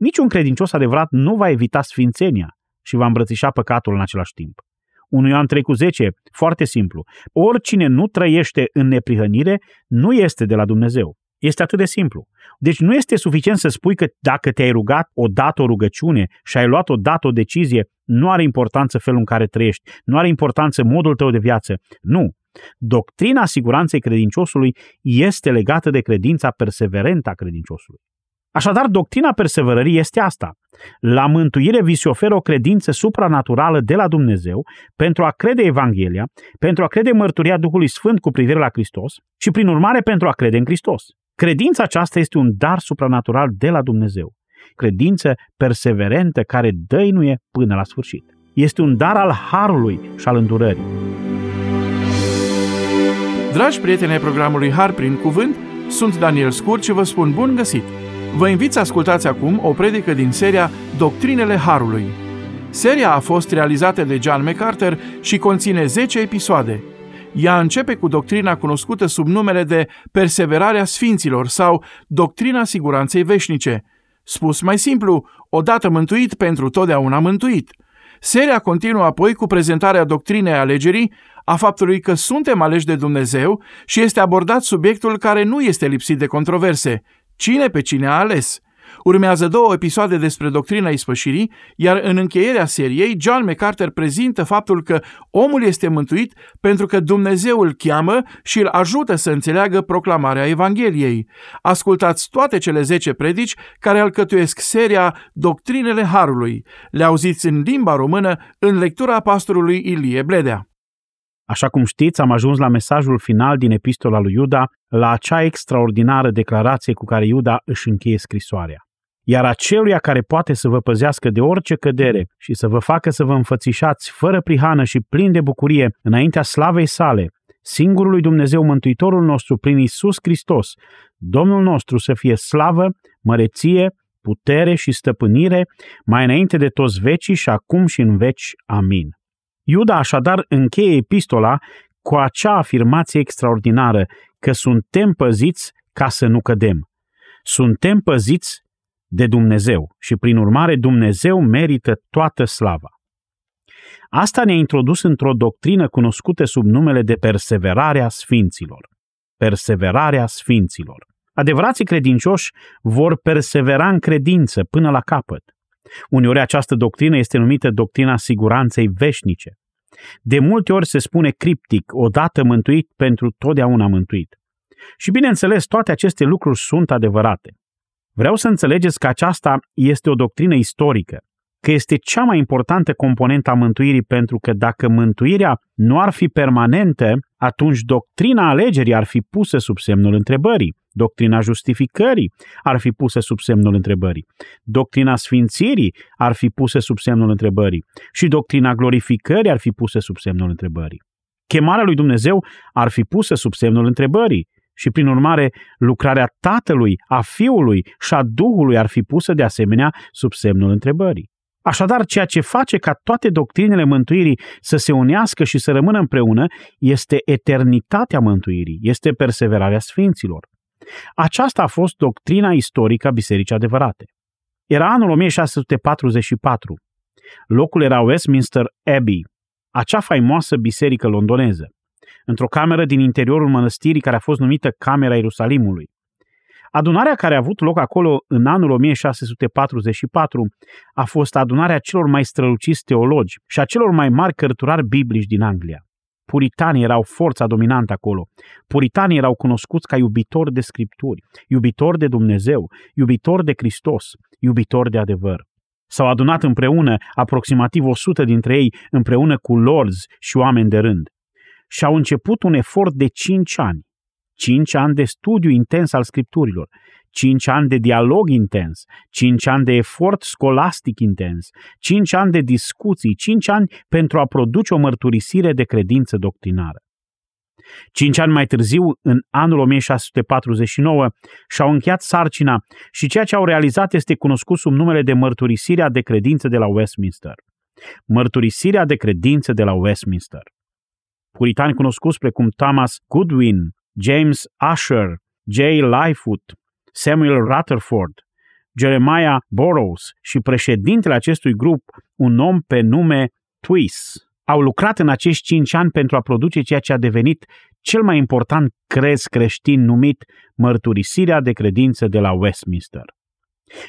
Niciun credincios adevărat nu va evita sfințenia și va îmbrățișa păcatul în același timp. 1 Ioan 3 cu 10, foarte simplu. Oricine nu trăiește în neprihănire nu este de la Dumnezeu. Este atât de simplu. Deci nu este suficient să spui că dacă te-ai rugat o dată o rugăciune și ai luat o dată o decizie, nu are importanță felul în care trăiești, nu are importanță modul tău de viață. Nu. Doctrina siguranței credinciosului este legată de credința perseverentă a credinciosului. Așadar, doctrina perseverării este asta. La mântuire vi se oferă o credință supranaturală de la Dumnezeu pentru a crede Evanghelia, pentru a crede mărturia Duhului Sfânt cu privire la Hristos și, prin urmare, pentru a crede în Hristos. Credința aceasta este un dar supranatural de la Dumnezeu. Credință perseverentă care dăinuie până la sfârșit. Este un dar al harului și al îndurării. Dragi prieteni ai programului Har prin Cuvânt, sunt Daniel Scurt și vă spun bun găsit! Vă invit să ascultați acum o predică din seria Doctrinele Harului. Seria a fost realizată de John MacArthur și conține 10 episoade. Ea începe cu doctrina cunoscută sub numele de Perseverarea Sfinților sau Doctrina Siguranței Veșnice. Spus mai simplu, odată mântuit pentru totdeauna mântuit. Seria continuă apoi cu prezentarea doctrinei alegerii, a faptului că suntem aleși de Dumnezeu și este abordat subiectul care nu este lipsit de controverse, Cine pe cine a ales? Urmează două episoade despre doctrina ispășirii, iar în încheierea seriei, John MacArthur prezintă faptul că omul este mântuit pentru că Dumnezeu îl cheamă și îl ajută să înțeleagă proclamarea Evangheliei. Ascultați toate cele 10 predici care alcătuiesc seria Doctrinele Harului. Le auziți în limba română în lectura pastorului Ilie Bledea. Așa cum știți, am ajuns la mesajul final din epistola lui Iuda, la acea extraordinară declarație cu care Iuda își încheie scrisoarea. Iar aceluia care poate să vă păzească de orice cădere și să vă facă să vă înfățișați fără prihană și plin de bucurie înaintea slavei sale, singurului Dumnezeu Mântuitorul nostru prin Isus Hristos, Domnul nostru să fie slavă, măreție, putere și stăpânire, mai înainte de toți vecii și acum și în veci. Amin. Iuda așadar încheie epistola cu acea afirmație extraordinară că suntem păziți ca să nu cădem. Suntem păziți de Dumnezeu și prin urmare Dumnezeu merită toată slava. Asta ne-a introdus într-o doctrină cunoscută sub numele de perseverarea sfinților. Perseverarea sfinților. Adevărații credincioși vor persevera în credință până la capăt. Uneori această doctrină este numită doctrina siguranței veșnice. De multe ori se spune criptic, odată mântuit pentru totdeauna mântuit. Și bineînțeles, toate aceste lucruri sunt adevărate. Vreau să înțelegeți că aceasta este o doctrină istorică, că este cea mai importantă componentă a mântuirii pentru că dacă mântuirea nu ar fi permanentă, atunci doctrina alegerii ar fi pusă sub semnul întrebării. Doctrina justificării ar fi pusă sub semnul întrebării. Doctrina sfințirii ar fi pusă sub semnul întrebării. Și doctrina glorificării ar fi pusă sub semnul întrebării. Chemarea lui Dumnezeu ar fi pusă sub semnul întrebării și, prin urmare, lucrarea Tatălui, a Fiului și a Duhului ar fi pusă de asemenea sub semnul întrebării. Așadar, ceea ce face ca toate doctrinele mântuirii să se unească și să rămână împreună este eternitatea mântuirii, este perseverarea sfinților. Aceasta a fost doctrina istorică a Bisericii Adevărate. Era anul 1644. Locul era Westminster Abbey, acea faimoasă biserică londoneză, într-o cameră din interiorul mănăstirii care a fost numită Camera Ierusalimului. Adunarea care a avut loc acolo în anul 1644 a fost adunarea celor mai străluciți teologi și a celor mai mari cărturari biblici din Anglia. Puritanii erau forța dominantă acolo. Puritanii erau cunoscuți ca iubitori de scripturi, iubitori de Dumnezeu, iubitori de Hristos, iubitori de adevăr. S-au adunat împreună aproximativ 100 dintre ei împreună cu lords și oameni de rând. Și au început un efort de 5 ani. 5 ani de studiu intens al scripturilor, 5 ani de dialog intens, 5 ani de efort scolastic intens, 5 ani de discuții, 5 ani pentru a produce o mărturisire de credință doctrinară. Cinci ani mai târziu, în anul 1649, și-au încheiat sarcina și ceea ce au realizat este cunoscut sub numele de mărturisirea de credință de la Westminster. Mărturisirea de credință de la Westminster. Puritani cunoscuți precum Thomas Goodwin, James Usher, J. Lightfoot, Samuel Rutherford, Jeremiah Burroughs și președintele acestui grup, un om pe nume Twist, au lucrat în acești cinci ani pentru a produce ceea ce a devenit cel mai important crez creștin numit mărturisirea de credință de la Westminster.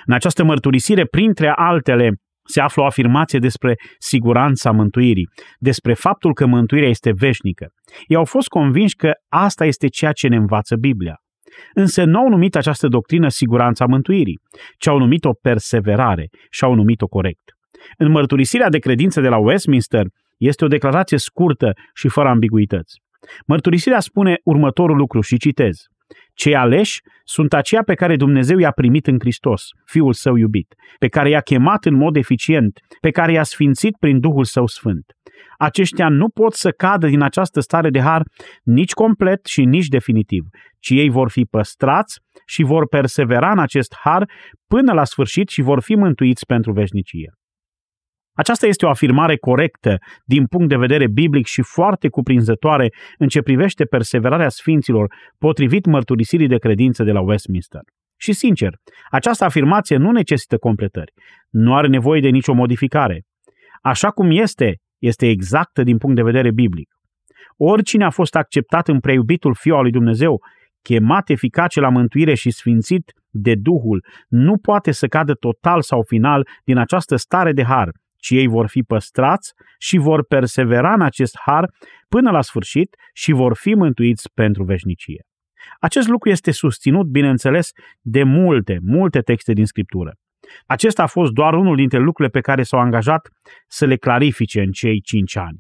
În această mărturisire, printre altele, se află o afirmație despre siguranța mântuirii, despre faptul că mântuirea este veșnică. Ei au fost convinși că asta este ceea ce ne învață Biblia. Însă nu au numit această doctrină siguranța mântuirii, ci au numit-o perseverare și au numit-o corect. În mărturisirea de credință de la Westminster este o declarație scurtă și fără ambiguități. Mărturisirea spune următorul lucru și citez. Cei aleși sunt aceia pe care Dumnezeu i-a primit în Hristos, Fiul Său iubit, pe care i-a chemat în mod eficient, pe care i-a sfințit prin Duhul Său Sfânt. Aceștia nu pot să cadă din această stare de har nici complet și nici definitiv, ci ei vor fi păstrați și vor persevera în acest har până la sfârșit și vor fi mântuiți pentru veșnicie. Aceasta este o afirmare corectă din punct de vedere biblic și foarte cuprinzătoare în ce privește perseverarea sfinților potrivit mărturisirii de credință de la Westminster. Și sincer, această afirmație nu necesită completări, nu are nevoie de nicio modificare. Așa cum este, este exactă din punct de vedere biblic. Oricine a fost acceptat în preiubitul Fiul al lui Dumnezeu, chemat eficace la mântuire și sfințit de Duhul, nu poate să cadă total sau final din această stare de har, ci ei vor fi păstrați și vor persevera în acest har până la sfârșit și vor fi mântuiți pentru veșnicie. Acest lucru este susținut, bineînțeles, de multe, multe texte din Scriptură. Acesta a fost doar unul dintre lucrurile pe care s-au angajat să le clarifice în cei cinci ani.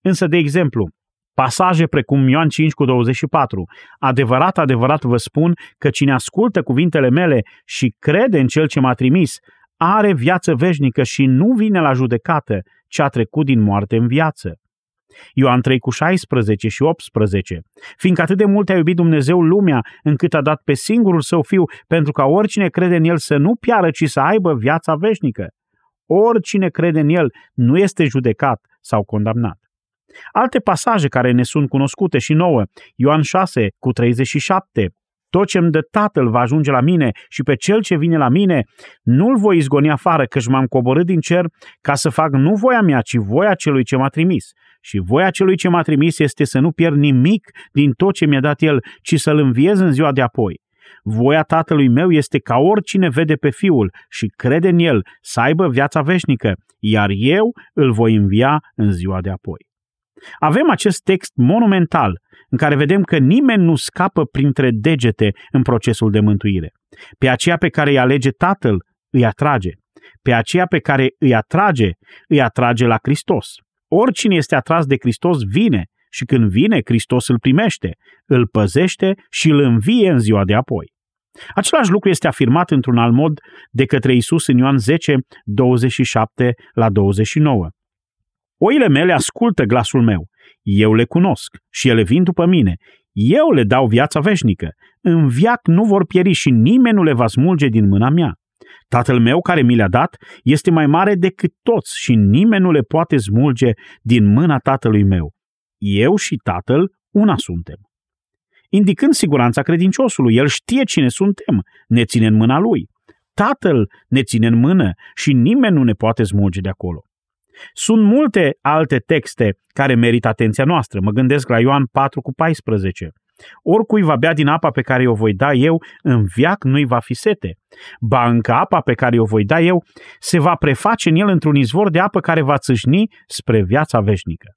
Însă, de exemplu, pasaje precum Ioan 5 cu 24, adevărat, adevărat vă spun că cine ascultă cuvintele mele și crede în cel ce m-a trimis, are viață veșnică și nu vine la judecată, ci a trecut din moarte în viață. Ioan 3 cu 16 și 18. Fiindcă atât de mult a iubit Dumnezeu lumea, încât a dat pe singurul său fiu, pentru ca oricine crede în el să nu piară, ci să aibă viața veșnică. Oricine crede în el nu este judecat sau condamnat. Alte pasaje care ne sunt cunoscute și nouă, Ioan 6 cu 37, tot ce îmi dă Tatăl va ajunge la mine și pe cel ce vine la mine nu-l voi izgoni afară, căci m-am coborât din cer ca să fac nu voia mea, ci voia celui ce m-a trimis. Și voia celui ce m-a trimis este să nu pierd nimic din tot ce mi-a dat el, ci să-l înviez în ziua de apoi. Voia tatălui meu este ca oricine vede pe fiul și crede în el să aibă viața veșnică, iar eu îl voi învia în ziua de apoi. Avem acest text monumental în care vedem că nimeni nu scapă printre degete în procesul de mântuire. Pe aceea pe care îi alege Tatăl, îi atrage. Pe aceea pe care îi atrage, îi atrage la Hristos. Oricine este atras de Hristos vine și când vine, Hristos îl primește, îl păzește și îl învie în ziua de apoi. Același lucru este afirmat într-un alt mod de către Isus în Ioan 10, 27 la 29. Oile mele ascultă glasul meu. Eu le cunosc și ele vin după mine. Eu le dau viața veșnică. În viac nu vor pieri și nimeni nu le va smulge din mâna mea. Tatăl meu care mi le-a dat este mai mare decât toți și nimeni nu le poate smulge din mâna tatălui meu. Eu și tatăl una suntem. Indicând siguranța credinciosului, el știe cine suntem, ne ține în mâna lui. Tatăl ne ține în mână și nimeni nu ne poate smulge de acolo. Sunt multe alte texte care merită atenția noastră. Mă gândesc la Ioan 4 cu 14. Oricui va bea din apa pe care o voi da eu, în viac nu-i va fi sete. Ba încă apa pe care o voi da eu se va preface în el într-un izvor de apă care va țâșni spre viața veșnică.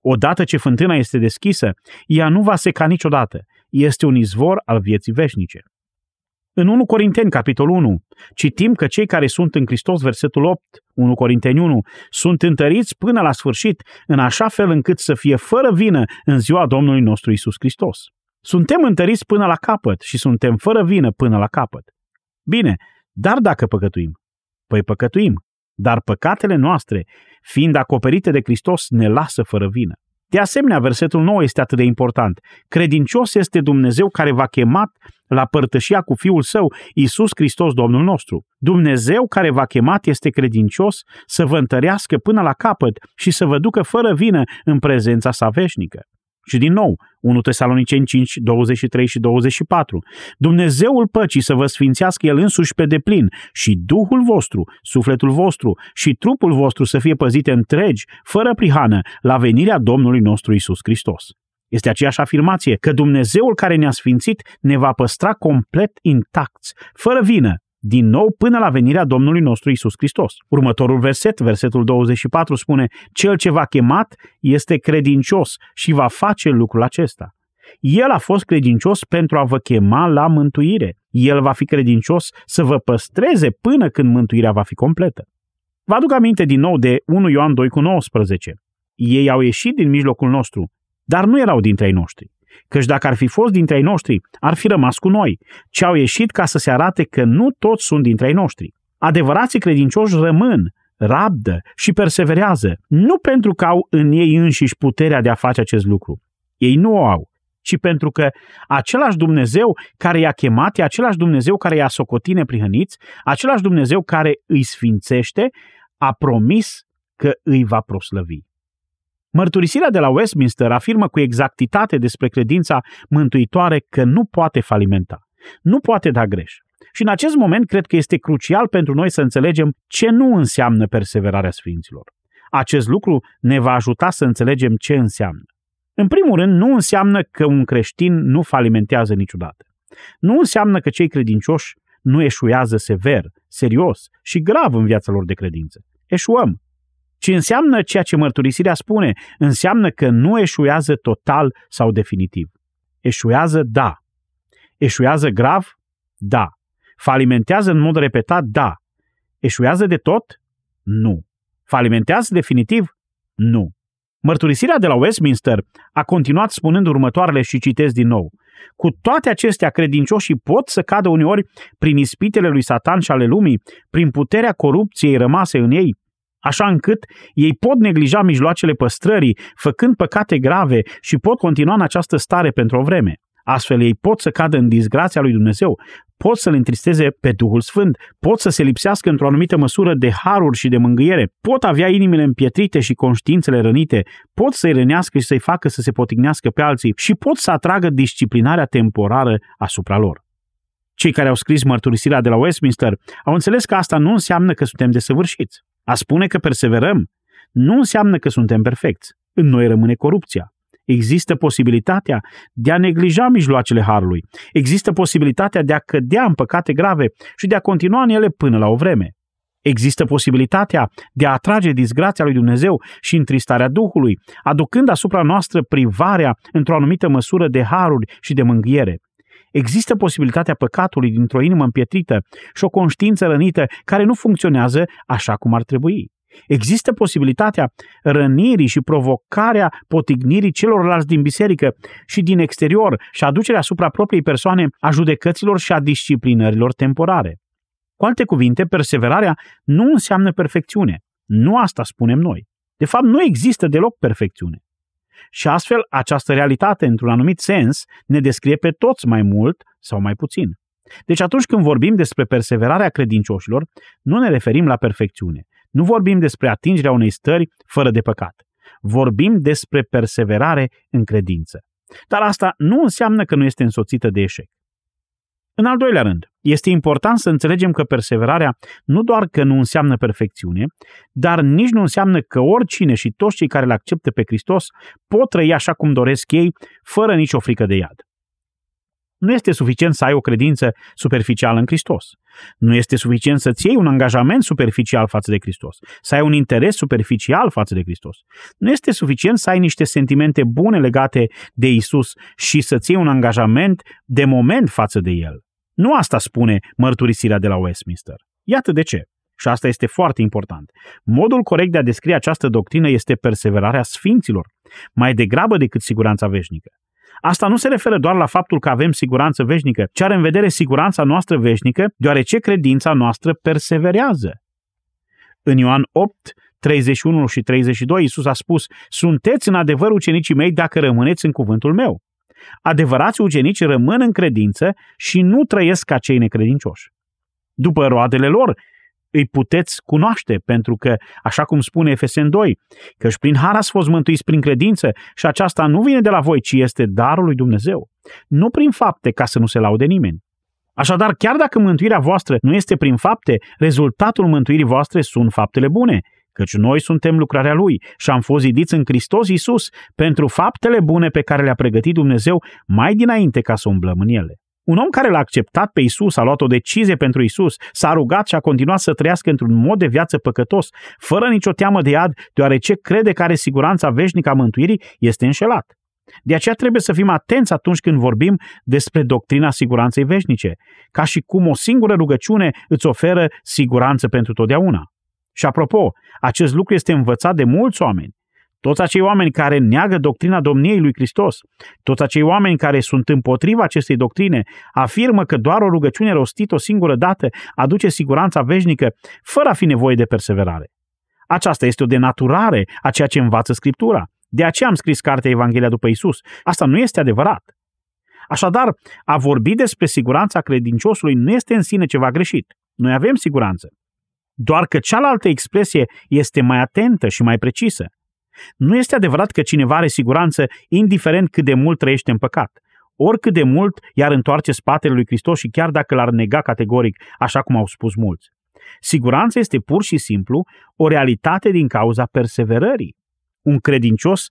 Odată ce fântâna este deschisă, ea nu va seca niciodată. Este un izvor al vieții veșnice. În 1 Corinteni, capitolul 1, citim că cei care sunt în Hristos, versetul 8, 1 Corinteni 1, sunt întăriți până la sfârșit, în așa fel încât să fie fără vină în ziua Domnului nostru Isus Hristos. Suntem întăriți până la capăt și suntem fără vină până la capăt. Bine, dar dacă păcătuim? Păi păcătuim, dar păcatele noastre, fiind acoperite de Hristos, ne lasă fără vină. De asemenea, versetul 9 este atât de important. Credincios este Dumnezeu care v-a chemat la părtășia cu Fiul Său, Iisus Hristos Domnul nostru. Dumnezeu care v-a chemat este credincios să vă întărească până la capăt și să vă ducă fără vină în prezența sa veșnică. Și din nou, 1 Tesaloniceni 5, 23 și 24. Dumnezeul păcii să vă sfințească El însuși pe deplin și Duhul vostru, sufletul vostru și trupul vostru să fie păzite întregi, fără prihană, la venirea Domnului nostru Isus Hristos. Este aceeași afirmație că Dumnezeul care ne-a sfințit ne va păstra complet intacți, fără vină, din nou până la venirea Domnului nostru Isus Hristos. Următorul verset, versetul 24, spune, Cel ce v-a chemat este credincios și va face lucrul acesta. El a fost credincios pentru a vă chema la mântuire. El va fi credincios să vă păstreze până când mântuirea va fi completă. Vă aduc aminte din nou de 1 Ioan 2 cu 19. Ei au ieșit din mijlocul nostru, dar nu erau dintre ei noștri. Căci dacă ar fi fost dintre ei noștri, ar fi rămas cu noi, ci au ieșit ca să se arate că nu toți sunt dintre ei noștri. Adevărații credincioși rămân, rabdă și perseverează, nu pentru că au în ei înșiși puterea de a face acest lucru. Ei nu o au, ci pentru că același Dumnezeu care i-a chemat e același Dumnezeu care i-a socotit neprihăniți, același Dumnezeu care îi sfințește, a promis că îi va proslăvi. Mărturisirea de la Westminster afirmă cu exactitate despre credința mântuitoare că nu poate falimenta, nu poate da greș. Și în acest moment cred că este crucial pentru noi să înțelegem ce nu înseamnă perseverarea Sfinților. Acest lucru ne va ajuta să înțelegem ce înseamnă. În primul rând, nu înseamnă că un creștin nu falimentează niciodată. Nu înseamnă că cei credincioși nu eșuează sever, serios și grav în viața lor de credință. Eșuăm, ci înseamnă ceea ce mărturisirea spune, înseamnă că nu eșuează total sau definitiv. Eșuează, da. Eșuează grav? Da. Falimentează în mod repetat? Da. Eșuează de tot? Nu. Falimentează definitiv? Nu. Mărturisirea de la Westminster a continuat spunând următoarele și citesc din nou. Cu toate acestea, credincioșii pot să cadă uneori prin ispitele lui Satan și ale lumii, prin puterea corupției rămase în ei, așa încât ei pot neglija mijloacele păstrării, făcând păcate grave și pot continua în această stare pentru o vreme. Astfel ei pot să cadă în disgrația lui Dumnezeu, pot să-L întristeze pe Duhul Sfânt, pot să se lipsească într-o anumită măsură de haruri și de mângâiere, pot avea inimile împietrite și conștiințele rănite, pot să-i rănească și să-i facă să se potignească pe alții și pot să atragă disciplinarea temporară asupra lor. Cei care au scris mărturisirea de la Westminster au înțeles că asta nu înseamnă că suntem desăvârșiți. A spune că perseverăm nu înseamnă că suntem perfecți. În noi rămâne corupția. Există posibilitatea de a neglija mijloacele harului. Există posibilitatea de a cădea în păcate grave și de a continua în ele până la o vreme. Există posibilitatea de a atrage disgrația lui Dumnezeu și întristarea Duhului, aducând asupra noastră privarea într-o anumită măsură de haruri și de mânghiere. Există posibilitatea păcatului dintr-o inimă împietrită și o conștiință rănită care nu funcționează așa cum ar trebui. Există posibilitatea rănirii și provocarea potignirii celorlalți din biserică și din exterior și aducerea asupra propriei persoane a judecăților și a disciplinărilor temporare. Cu alte cuvinte, perseverarea nu înseamnă perfecțiune. Nu asta spunem noi. De fapt, nu există deloc perfecțiune. Și astfel, această realitate, într-un anumit sens, ne descrie pe toți mai mult sau mai puțin. Deci atunci când vorbim despre perseverarea credincioșilor, nu ne referim la perfecțiune. Nu vorbim despre atingerea unei stări fără de păcat. Vorbim despre perseverare în credință. Dar asta nu înseamnă că nu este însoțită de eșec. În al doilea rând, este important să înțelegem că perseverarea nu doar că nu înseamnă perfecțiune, dar nici nu înseamnă că oricine și toți cei care îl acceptă pe Hristos pot trăi așa cum doresc ei, fără nicio frică de iad. Nu este suficient să ai o credință superficială în Hristos. Nu este suficient să-ți iei un angajament superficial față de Hristos, să ai un interes superficial față de Hristos. Nu este suficient să ai niște sentimente bune legate de Isus și să-ți iei un angajament de moment față de El. Nu asta spune mărturisirea de la Westminster. Iată de ce. Și asta este foarte important. Modul corect de a descrie această doctrină este perseverarea sfinților, mai degrabă decât siguranța veșnică. Asta nu se referă doar la faptul că avem siguranță veșnică, ci are în vedere siguranța noastră veșnică, deoarece credința noastră perseverează. În Ioan 8, 31 și 32, Iisus a spus, Sunteți în adevăr ucenicii mei dacă rămâneți în cuvântul meu. Adevărați ucenici rămân în credință și nu trăiesc ca cei necredincioși. După roadele lor, îi puteți cunoaște, pentru că, așa cum spune Efesen 2, că și prin har ați fost mântuiți prin credință și aceasta nu vine de la voi, ci este darul lui Dumnezeu. Nu prin fapte, ca să nu se laude nimeni. Așadar, chiar dacă mântuirea voastră nu este prin fapte, rezultatul mântuirii voastre sunt faptele bune, căci noi suntem lucrarea Lui și am fost zidiți în Hristos Iisus pentru faptele bune pe care le-a pregătit Dumnezeu mai dinainte ca să umblăm în ele. Un om care l-a acceptat pe Isus, a luat o decizie pentru Isus, s-a rugat și a continuat să trăiască într-un mod de viață păcătos, fără nicio teamă de iad, deoarece crede că are siguranța veșnică a mântuirii, este înșelat. De aceea trebuie să fim atenți atunci când vorbim despre doctrina siguranței veșnice, ca și cum o singură rugăciune îți oferă siguranță pentru totdeauna. Și apropo, acest lucru este învățat de mulți oameni. Toți acei oameni care neagă doctrina domniei lui Hristos, toți acei oameni care sunt împotriva acestei doctrine, afirmă că doar o rugăciune rostită o singură dată aduce siguranța veșnică, fără a fi nevoie de perseverare. Aceasta este o denaturare a ceea ce învață Scriptura. De aceea am scris cartea Evanghelia după Isus. Asta nu este adevărat. Așadar, a vorbi despre siguranța credinciosului nu este în sine ceva greșit. Noi avem siguranță. Doar că cealaltă expresie este mai atentă și mai precisă. Nu este adevărat că cineva are siguranță indiferent cât de mult trăiește în păcat. Oricât de mult i-ar întoarce spatele lui Hristos și chiar dacă l-ar nega categoric, așa cum au spus mulți. Siguranța este pur și simplu o realitate din cauza perseverării. Un credincios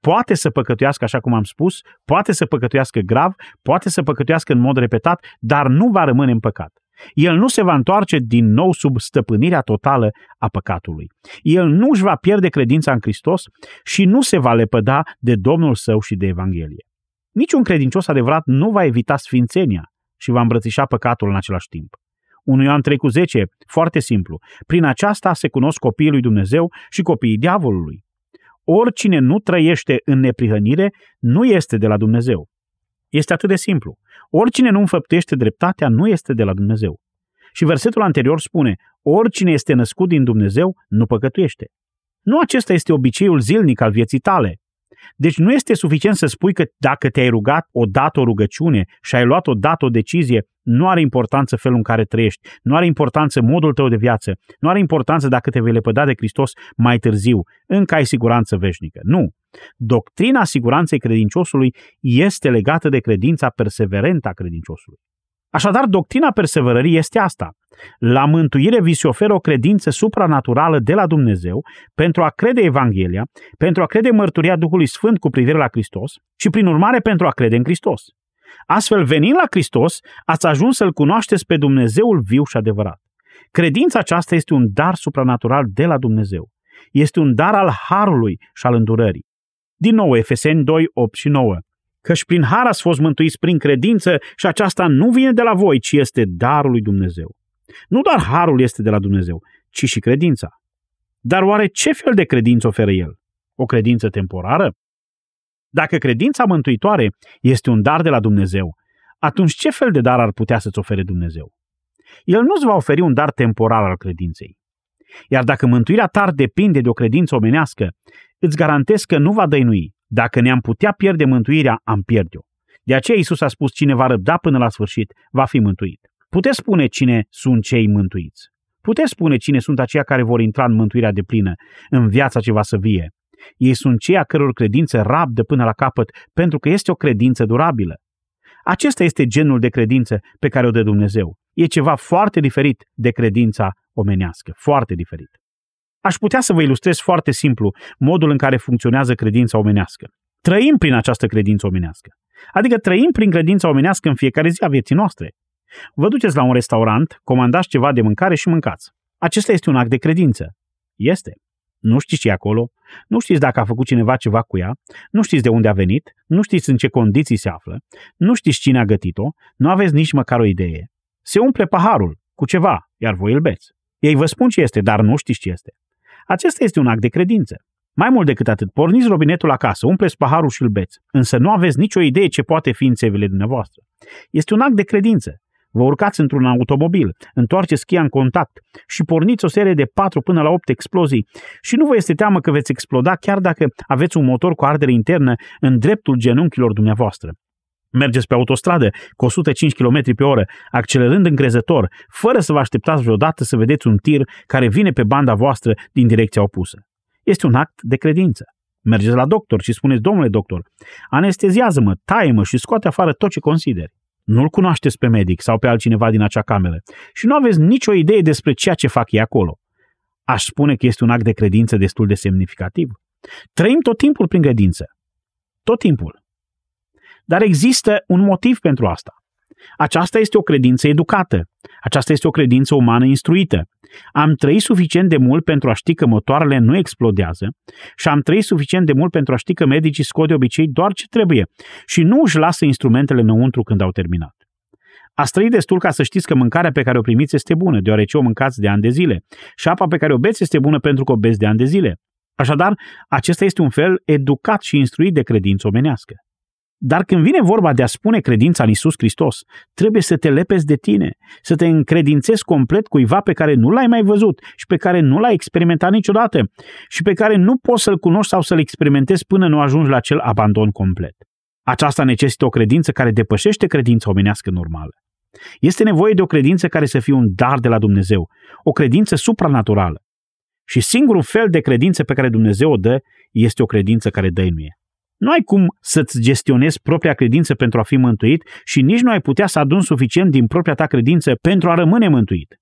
poate să păcătuiască, așa cum am spus, poate să păcătuiască grav, poate să păcătuiască în mod repetat, dar nu va rămâne în păcat. El nu se va întoarce din nou sub stăpânirea totală a păcatului. El nu își va pierde credința în Hristos și nu se va lepăda de Domnul său și de Evanghelie. Niciun credincios adevărat nu va evita sfințenia și va îmbrățișa păcatul în același timp. 1 Ioan 3 cu 10, foarte simplu. Prin aceasta se cunosc copiii lui Dumnezeu și copiii diavolului. Oricine nu trăiește în neprihănire nu este de la Dumnezeu. Este atât de simplu. Oricine nu înfăptește dreptatea nu este de la Dumnezeu. Și versetul anterior spune, oricine este născut din Dumnezeu nu păcătuiește. Nu acesta este obiceiul zilnic al vieții tale. Deci nu este suficient să spui că dacă te-ai rugat o dată o rugăciune și ai luat o dată o decizie, nu are importanță felul în care trăiești, nu are importanță modul tău de viață, nu are importanță dacă te vei lepăda de Hristos mai târziu, încă ai siguranță veșnică. Nu. Doctrina siguranței credinciosului este legată de credința perseverentă a credinciosului. Așadar, doctrina perseverării este asta. La mântuire vi se oferă o credință supranaturală de la Dumnezeu pentru a crede Evanghelia, pentru a crede mărturia Duhului Sfânt cu privire la Hristos și, prin urmare, pentru a crede în Hristos. Astfel, venind la Hristos, ați ajuns să-L cunoașteți pe Dumnezeul viu și adevărat. Credința aceasta este un dar supranatural de la Dumnezeu. Este un dar al harului și al îndurării. Din nou, Efeseni 2, 8 și 9. Căci prin har ați fost mântuiți prin credință și aceasta nu vine de la voi, ci este darul lui Dumnezeu. Nu doar harul este de la Dumnezeu, ci și credința. Dar oare ce fel de credință oferă el? O credință temporară? Dacă credința mântuitoare este un dar de la Dumnezeu, atunci ce fel de dar ar putea să-ți ofere Dumnezeu? El nu-ți va oferi un dar temporar al credinței. Iar dacă mântuirea ta depinde de o credință omenească, îți garantez că nu va dăinui. Dacă ne-am putea pierde mântuirea, am pierde-o. De aceea Isus a spus, cine va răbda până la sfârșit, va fi mântuit. Puteți spune cine sunt cei mântuiți. Puteți spune cine sunt aceia care vor intra în mântuirea de plină, în viața ce va să vie. Ei sunt cei a căror credință rabdă până la capăt, pentru că este o credință durabilă. Acesta este genul de credință pe care o dă Dumnezeu. E ceva foarte diferit de credința omenească, foarte diferit. Aș putea să vă ilustrez foarte simplu modul în care funcționează credința omenească. Trăim prin această credință omenească. Adică trăim prin credința omenească în fiecare zi a vieții noastre. Vă duceți la un restaurant, comandați ceva de mâncare și mâncați. Acesta este un act de credință. Este. Nu știți ce e acolo, nu știți dacă a făcut cineva ceva cu ea, nu știți de unde a venit, nu știți în ce condiții se află, nu știți cine a gătit-o, nu aveți nici măcar o idee. Se umple paharul cu ceva, iar voi îl beți. Ei vă spun ce este, dar nu știți ce este. Acesta este un act de credință. Mai mult decât atât, porniți robinetul acasă, umpleți paharul și îl beți, însă nu aveți nicio idee ce poate fi în țevile dumneavoastră. Este un act de credință. Vă urcați într-un automobil, întoarceți cheia în contact și porniți o serie de 4 până la 8 explozii și nu vă este teamă că veți exploda chiar dacă aveți un motor cu ardere internă în dreptul genunchilor dumneavoastră. Mergeți pe autostradă cu 105 km pe oră, accelerând încrezător, fără să vă așteptați vreodată să vedeți un tir care vine pe banda voastră din direcția opusă. Este un act de credință. Mergeți la doctor și spuneți, domnule doctor, anesteziază-mă, taie-mă și scoate afară tot ce consideri. Nu-l cunoașteți pe medic sau pe altcineva din acea cameră și nu aveți nicio idee despre ceea ce fac ei acolo. Aș spune că este un act de credință destul de semnificativ. Trăim tot timpul prin credință. Tot timpul. Dar există un motiv pentru asta. Aceasta este o credință educată. Aceasta este o credință umană instruită. Am trăit suficient de mult pentru a ști că motoarele nu explodează și am trăit suficient de mult pentru a ști că medicii scot de obicei doar ce trebuie și nu își lasă instrumentele înăuntru când au terminat. Ați trăit destul ca să știți că mâncarea pe care o primiți este bună, deoarece o mâncați de ani de zile. Și apa pe care o beți este bună pentru că o beți de ani de zile. Așadar, acesta este un fel educat și instruit de credință omenească. Dar când vine vorba de a spune credința în Isus Hristos, trebuie să te lepezi de tine, să te încredințezi complet cuiva pe care nu l-ai mai văzut și pe care nu l-ai experimentat niciodată și pe care nu poți să-l cunoști sau să-l experimentezi până nu ajungi la acel abandon complet. Aceasta necesită o credință care depășește credința omenească normală. Este nevoie de o credință care să fie un dar de la Dumnezeu, o credință supranaturală. Și singurul fel de credință pe care Dumnezeu o dă este o credință care dăinuie. Nu ai cum să-ți gestionezi propria credință pentru a fi mântuit și nici nu ai putea să aduni suficient din propria ta credință pentru a rămâne mântuit.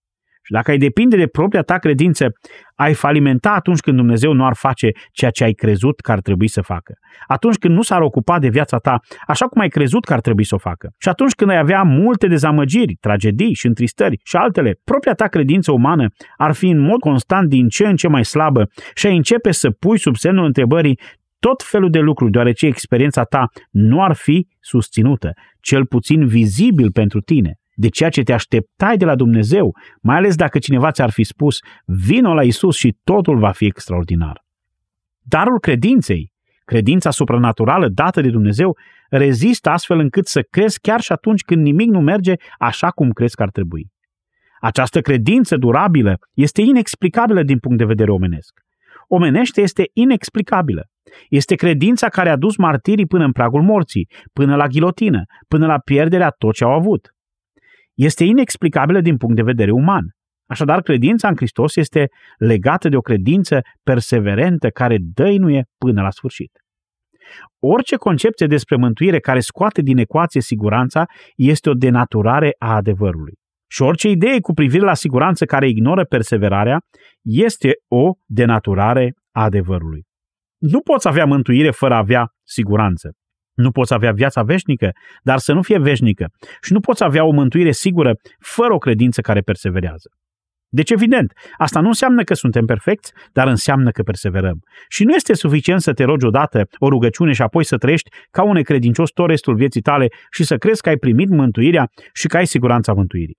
Și dacă ai depinde de propria ta credință, ai falimenta atunci când Dumnezeu nu ar face ceea ce ai crezut că ar trebui să facă. Atunci când nu s-ar ocupa de viața ta așa cum ai crezut că ar trebui să o facă. Și atunci când ai avea multe dezamăgiri, tragedii și întristări și altele, propria ta credință umană ar fi în mod constant din ce în ce mai slabă și ai începe să pui sub semnul întrebării tot felul de lucruri, deoarece experiența ta nu ar fi susținută, cel puțin vizibil pentru tine, de ceea ce te așteptai de la Dumnezeu, mai ales dacă cineva ți-ar fi spus, vino la Isus și totul va fi extraordinar. Darul credinței, credința supranaturală dată de Dumnezeu, rezistă astfel încât să crezi chiar și atunci când nimic nu merge așa cum crezi că ar trebui. Această credință durabilă este inexplicabilă din punct de vedere omenesc. Omenește este inexplicabilă. Este credința care a dus martirii până în pragul morții, până la ghilotină, până la pierderea tot ce au avut. Este inexplicabilă din punct de vedere uman. Așadar, credința în Hristos este legată de o credință perseverentă care dăinuie până la sfârșit. Orice concepție despre mântuire care scoate din ecuație siguranța este o denaturare a adevărului. Și orice idee cu privire la siguranță care ignoră perseverarea este o denaturare a adevărului. Nu poți avea mântuire fără a avea siguranță. Nu poți avea viața veșnică, dar să nu fie veșnică. Și nu poți avea o mântuire sigură fără o credință care perseverează. Deci, evident, asta nu înseamnă că suntem perfecți, dar înseamnă că perseverăm. Și nu este suficient să te rogi odată o rugăciune și apoi să trăiești ca un necredincios tot restul vieții tale și să crezi că ai primit mântuirea și că ai siguranța mântuirii.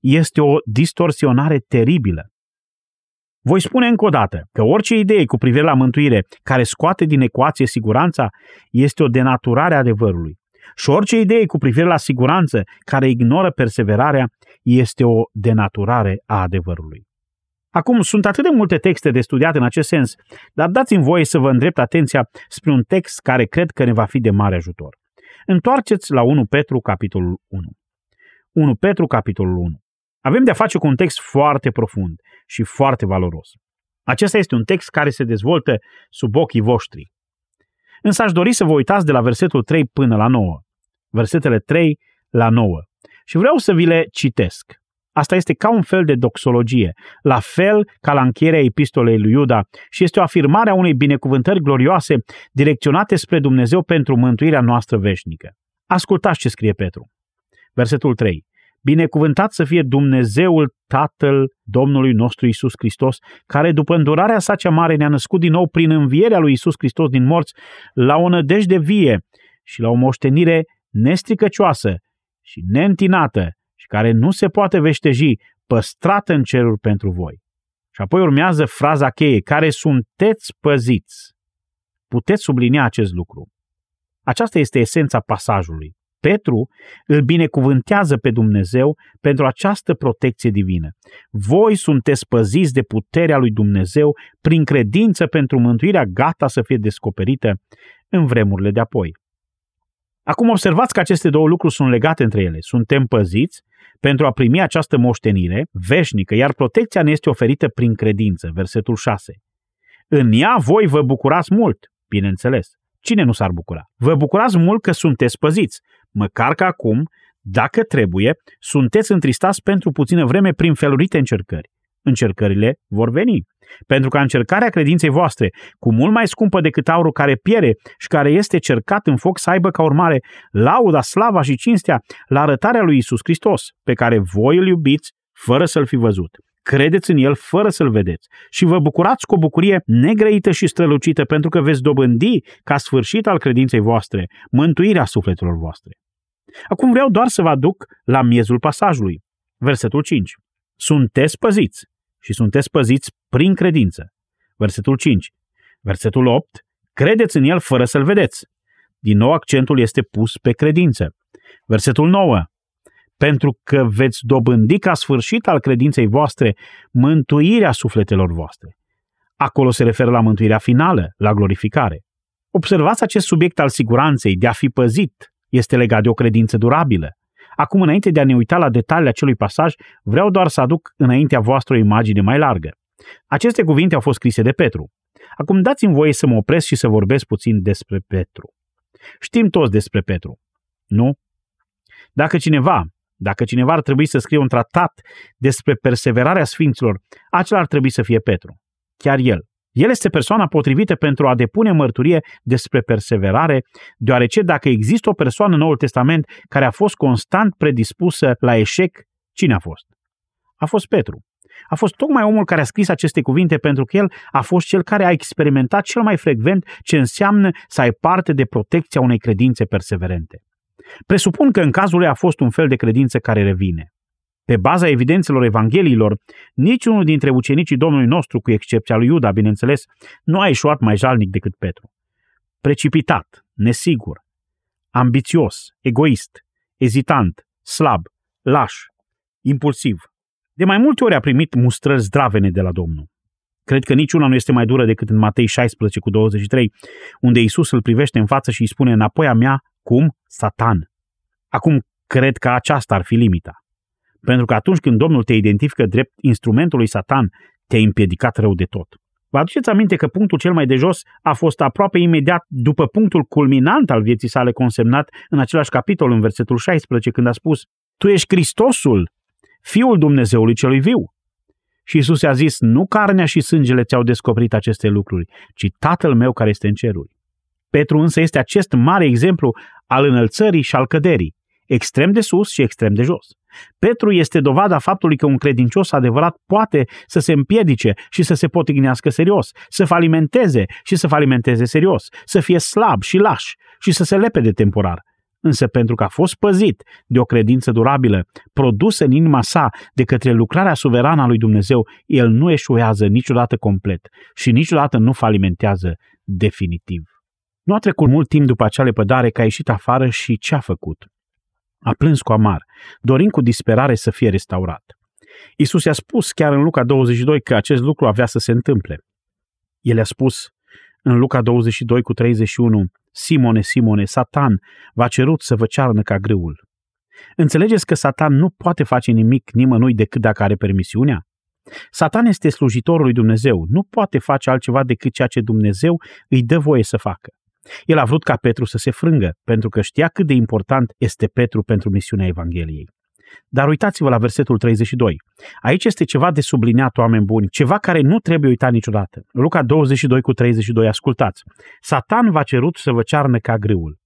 Este o distorsionare teribilă. Voi spune încă o dată că orice idee cu privire la mântuire care scoate din ecuație siguranța este o denaturare a adevărului. Și orice idee cu privire la siguranță care ignoră perseverarea este o denaturare a adevărului. Acum, sunt atât de multe texte de studiat în acest sens, dar dați-mi voie să vă îndrept atenția spre un text care cred că ne va fi de mare ajutor. Întoarceți la 1 Petru, capitolul 1. 1 Petru, capitolul 1. Avem de-a face cu un text foarte profund și foarte valoros. Acesta este un text care se dezvoltă sub ochii voștri. Însă aș dori să vă uitați de la versetul 3 până la 9. Versetele 3 la 9. Și vreau să vi le citesc. Asta este ca un fel de doxologie, la fel ca la încheierea epistolei lui Iuda și este o afirmare a unei binecuvântări glorioase direcționate spre Dumnezeu pentru mântuirea noastră veșnică. Ascultați ce scrie Petru. Versetul 3. Binecuvântat să fie Dumnezeul Tatăl Domnului nostru Isus Hristos, care după îndurarea sa cea mare ne-a născut din nou prin învierea lui Isus Hristos din morți la o nădejde vie și la o moștenire nestricăcioasă și neîntinată și care nu se poate veșteji, păstrată în ceruri pentru voi. Și apoi urmează fraza cheie, care sunteți păziți. Puteți sublinia acest lucru. Aceasta este esența pasajului. Petru îl binecuvântează pe Dumnezeu pentru această protecție divină. Voi sunteți păziți de puterea lui Dumnezeu prin credință pentru mântuirea gata să fie descoperită în vremurile de apoi. Acum observați că aceste două lucruri sunt legate între ele. Suntem păziți pentru a primi această moștenire veșnică, iar protecția ne este oferită prin credință, versetul 6. În ea voi vă bucurați mult, bineînțeles. Cine nu s-ar bucura? Vă bucurați mult că sunteți păziți, măcar că acum, dacă trebuie, sunteți întristați pentru puțină vreme prin felurite încercări. Încercările vor veni. Pentru că încercarea credinței voastre, cu mult mai scumpă decât aurul care piere și care este cercat în foc, să aibă ca urmare lauda, slava și cinstea la arătarea lui Isus Hristos, pe care voi îl iubiți fără să-l fi văzut. Credeți în el fără să-l vedeți și vă bucurați cu o bucurie negrăită și strălucită pentru că veți dobândi ca sfârșit al credinței voastre mântuirea sufletelor voastre. Acum vreau doar să vă aduc la miezul pasajului. Versetul 5. Sunteți păziți și sunteți păziți prin credință. Versetul 5. Versetul 8. Credeți în el fără să-l vedeți. Din nou accentul este pus pe credință. Versetul 9. Pentru că veți dobândi ca sfârșit al credinței voastre mântuirea sufletelor voastre. Acolo se referă la mântuirea finală, la glorificare. Observați acest subiect al siguranței, de a fi păzit, este legat de o credință durabilă. Acum, înainte de a ne uita la detaliile acelui pasaj, vreau doar să aduc înaintea voastră o imagine mai largă. Aceste cuvinte au fost scrise de Petru. Acum dați-mi voie să mă opresc și să vorbesc puțin despre Petru. Știm toți despre Petru, nu? Dacă cineva, dacă cineva ar trebui să scrie un tratat despre perseverarea sfinților, acela ar trebui să fie Petru. Chiar el. El este persoana potrivită pentru a depune mărturie despre perseverare, deoarece dacă există o persoană în Noul Testament care a fost constant predispusă la eșec, cine a fost? A fost Petru. A fost tocmai omul care a scris aceste cuvinte pentru că el a fost cel care a experimentat cel mai frecvent ce înseamnă să ai parte de protecția unei credințe perseverente. Presupun că în cazul lui a fost un fel de credință care revine. Pe baza evidențelor evangheliilor, niciunul dintre ucenicii Domnului nostru, cu excepția lui Iuda, bineînțeles, nu a ieșuat mai jalnic decât Petru. Precipitat, nesigur, ambițios, egoist, ezitant, slab, laș, impulsiv. De mai multe ori a primit mustrări zdravene de la Domnul. Cred că niciuna nu este mai dură decât în Matei 16 cu 23, unde Isus îl privește în față și îi spune înapoi a mea, cum? Satan. Acum, cred că aceasta ar fi limita. Pentru că atunci când Domnul te identifică drept instrumentul lui Satan, te-a împiedicat rău de tot. Vă aduceți aminte că punctul cel mai de jos a fost aproape imediat după punctul culminant al vieții sale consemnat în același capitol, în versetul 16, când a spus Tu ești Hristosul, Fiul Dumnezeului celui viu. Și Isus i-a zis, nu carnea și sângele ți-au descoperit aceste lucruri, ci Tatăl meu care este în ceruri. Petru însă este acest mare exemplu al înălțării și al căderii, extrem de sus și extrem de jos. Petru este dovada faptului că un credincios adevărat poate să se împiedice și să se potignească serios, să falimenteze și să falimenteze serios, să fie slab și laș și să se lepede temporar. Însă pentru că a fost păzit de o credință durabilă, produsă în inima sa de către lucrarea suverană a lui Dumnezeu, el nu eșuează niciodată complet și niciodată nu falimentează definitiv. Nu a trecut mult timp după acea lepădare că a ieșit afară și ce a făcut? A plâns cu amar, dorind cu disperare să fie restaurat. Isus i-a spus chiar în Luca 22 că acest lucru avea să se întâmple. El a spus în Luca 22 cu 31, Simone, Simone, Satan v-a cerut să vă cearnă ca grâul. Înțelegeți că Satan nu poate face nimic nimănui decât dacă are permisiunea? Satan este slujitorul lui Dumnezeu, nu poate face altceva decât ceea ce Dumnezeu îi dă voie să facă. El a vrut ca Petru să se frângă, pentru că știa cât de important este Petru pentru misiunea Evangheliei. Dar uitați-vă la versetul 32. Aici este ceva de subliniat, oameni buni, ceva care nu trebuie uitat niciodată. Luca 22 cu 32, ascultați. Satan v-a cerut să vă cearnă ca grâul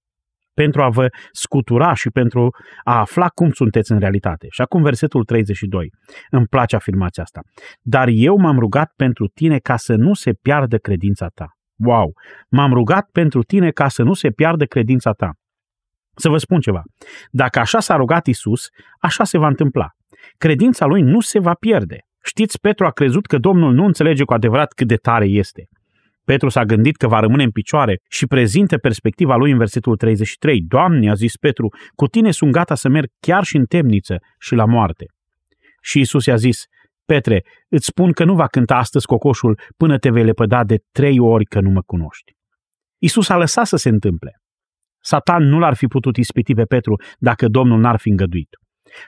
pentru a vă scutura și pentru a afla cum sunteți în realitate. Și acum versetul 32. Îmi place afirmația asta. Dar eu m-am rugat pentru tine ca să nu se piardă credința ta. Wow! M-am rugat pentru tine ca să nu se piardă credința ta. Să vă spun ceva. Dacă așa s-a rugat Isus, așa se va întâmpla. Credința lui nu se va pierde. Știți, Petru a crezut că Domnul nu înțelege cu adevărat cât de tare este. Petru s-a gândit că va rămâne în picioare și prezintă perspectiva lui în versetul 33. Doamne, a zis Petru, cu tine sunt gata să merg chiar și în temniță și la moarte. Și Isus i-a zis, Petre, îți spun că nu va cânta astăzi cocoșul până te vei lepăda de trei ori că nu mă cunoști. Isus a lăsat să se întâmple. Satan nu l-ar fi putut ispiti pe Petru dacă Domnul n-ar fi îngăduit.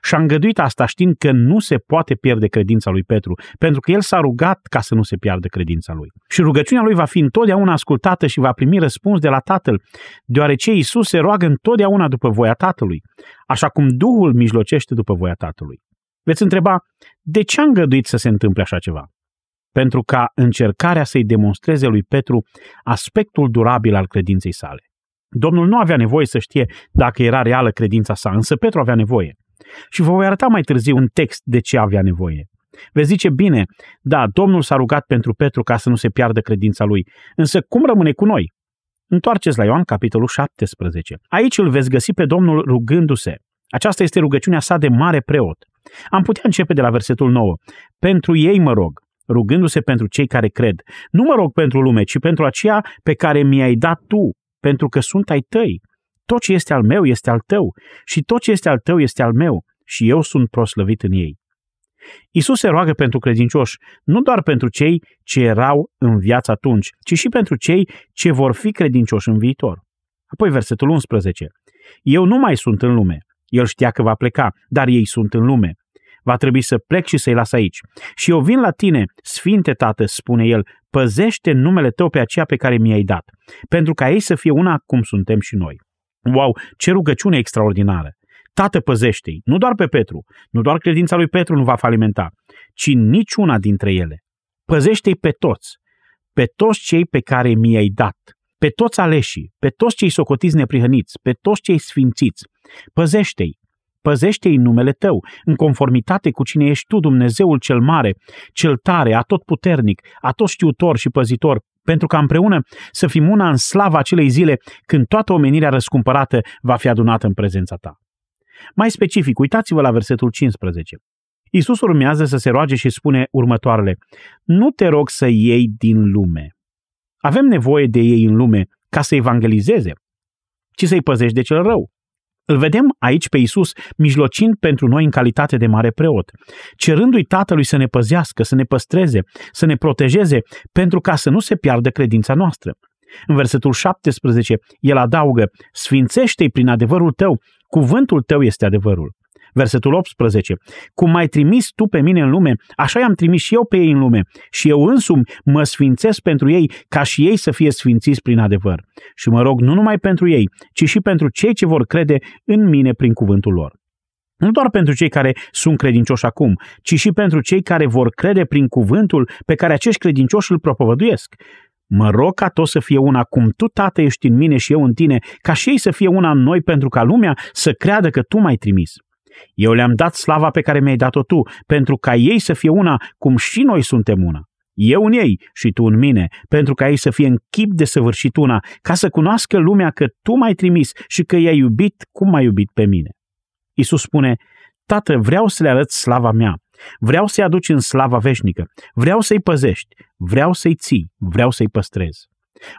Și a îngăduit asta știind că nu se poate pierde credința lui Petru, pentru că el s-a rugat ca să nu se piardă credința lui. Și rugăciunea lui va fi întotdeauna ascultată și va primi răspuns de la Tatăl, deoarece Isus se roagă întotdeauna după voia Tatălui, așa cum Duhul mijlocește după voia Tatălui. Veți întreba, de ce a îngăduit să se întâmple așa ceva? Pentru ca încercarea să-i demonstreze lui Petru aspectul durabil al credinței sale. Domnul nu avea nevoie să știe dacă era reală credința sa, însă Petru avea nevoie. Și vă voi arăta mai târziu un text de ce avea nevoie. Veți zice, bine, da, Domnul s-a rugat pentru Petru ca să nu se piardă credința lui, însă cum rămâne cu noi? Întoarceți la Ioan, capitolul 17. Aici îl veți găsi pe Domnul rugându-se. Aceasta este rugăciunea sa de mare preot. Am putea începe de la versetul 9. Pentru ei mă rog, rugându-se pentru cei care cred. Nu mă rog pentru lume, ci pentru aceea pe care mi-ai dat tu, pentru că sunt ai tăi. Tot ce este al meu este al tău și tot ce este al tău este al meu și eu sunt proslăvit în ei. Isus se roagă pentru credincioși, nu doar pentru cei ce erau în viață atunci, ci și pentru cei ce vor fi credincioși în viitor. Apoi versetul 11. Eu nu mai sunt în lume. El știa că va pleca, dar ei sunt în lume. Va trebui să plec și să-i las aici. Și eu vin la tine, Sfinte Tată, spune el, păzește numele tău pe aceea pe care mi-ai dat, pentru ca ei să fie una cum suntem și noi. Wow, ce rugăciune extraordinară! Tată, păzește-i, nu doar pe Petru, nu doar credința lui Petru nu va falimenta, ci niciuna dintre ele. Păzește-i pe toți, pe toți cei pe care mi-ai dat, pe toți aleșii, pe toți cei socotiți neprihăniți, pe toți cei sfințiți. Păzește-i, păzește-i numele tău, în conformitate cu cine ești tu, Dumnezeul cel mare, cel tare, atotputernic, atotștiutor și păzitor, pentru ca împreună să fim una în slava acelei zile când toată omenirea răscumpărată va fi adunată în prezența ta. Mai specific, uitați-vă la versetul 15. Iisus urmează să se roage și spune următoarele. Nu te rog să iei din lume. Avem nevoie de ei în lume ca să evangelizeze, ci să-i păzești de cel rău. Îl vedem aici pe Isus mijlocind pentru noi în calitate de mare preot, cerându-i Tatălui să ne păzească, să ne păstreze, să ne protejeze, pentru ca să nu se piardă credința noastră. În versetul 17, el adaugă, Sfințește-i prin adevărul tău, cuvântul tău este adevărul. Versetul 18. Cum m-ai trimis tu pe mine în lume, așa i-am trimis și eu pe ei în lume și eu însumi mă sfințesc pentru ei ca și ei să fie sfințiți prin adevăr. Și mă rog nu numai pentru ei, ci și pentru cei ce vor crede în mine prin cuvântul lor. Nu doar pentru cei care sunt credincioși acum, ci și pentru cei care vor crede prin cuvântul pe care acești credincioși îl propovăduiesc. Mă rog ca tot să fie una cum tu, Tată, ești în mine și eu în tine, ca și ei să fie una în noi pentru ca lumea să creadă că tu m-ai trimis. Eu le-am dat slava pe care mi-ai dat-o tu, pentru ca ei să fie una cum și noi suntem una. Eu în ei și tu în mine, pentru ca ei să fie în chip de săvârșit una, ca să cunoască lumea că tu m-ai trimis și că i-ai iubit cum m-ai iubit pe mine. Isus spune, Tată, vreau să le arăt slava mea, vreau să-i aduci în slava veșnică, vreau să-i păzești, vreau să-i ții, vreau să-i păstrez.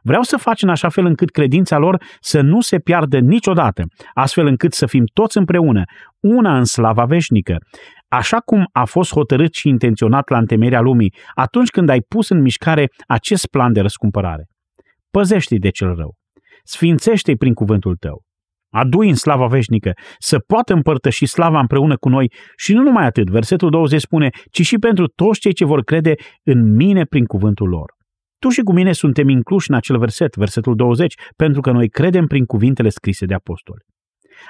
Vreau să faci în așa fel încât credința lor să nu se piardă niciodată, astfel încât să fim toți împreună, una în slava veșnică, așa cum a fost hotărât și intenționat la întemeierea lumii, atunci când ai pus în mișcare acest plan de răscumpărare. Păzește-i de cel rău. Sfințește-i prin cuvântul tău. Adu-i în slava veșnică, să poată împărtăși slava împreună cu noi și nu numai atât, versetul 20 spune, ci și pentru toți cei ce vor crede în mine prin cuvântul lor. Tu și cu mine suntem incluși în acel verset, versetul 20, pentru că noi credem prin cuvintele scrise de apostoli.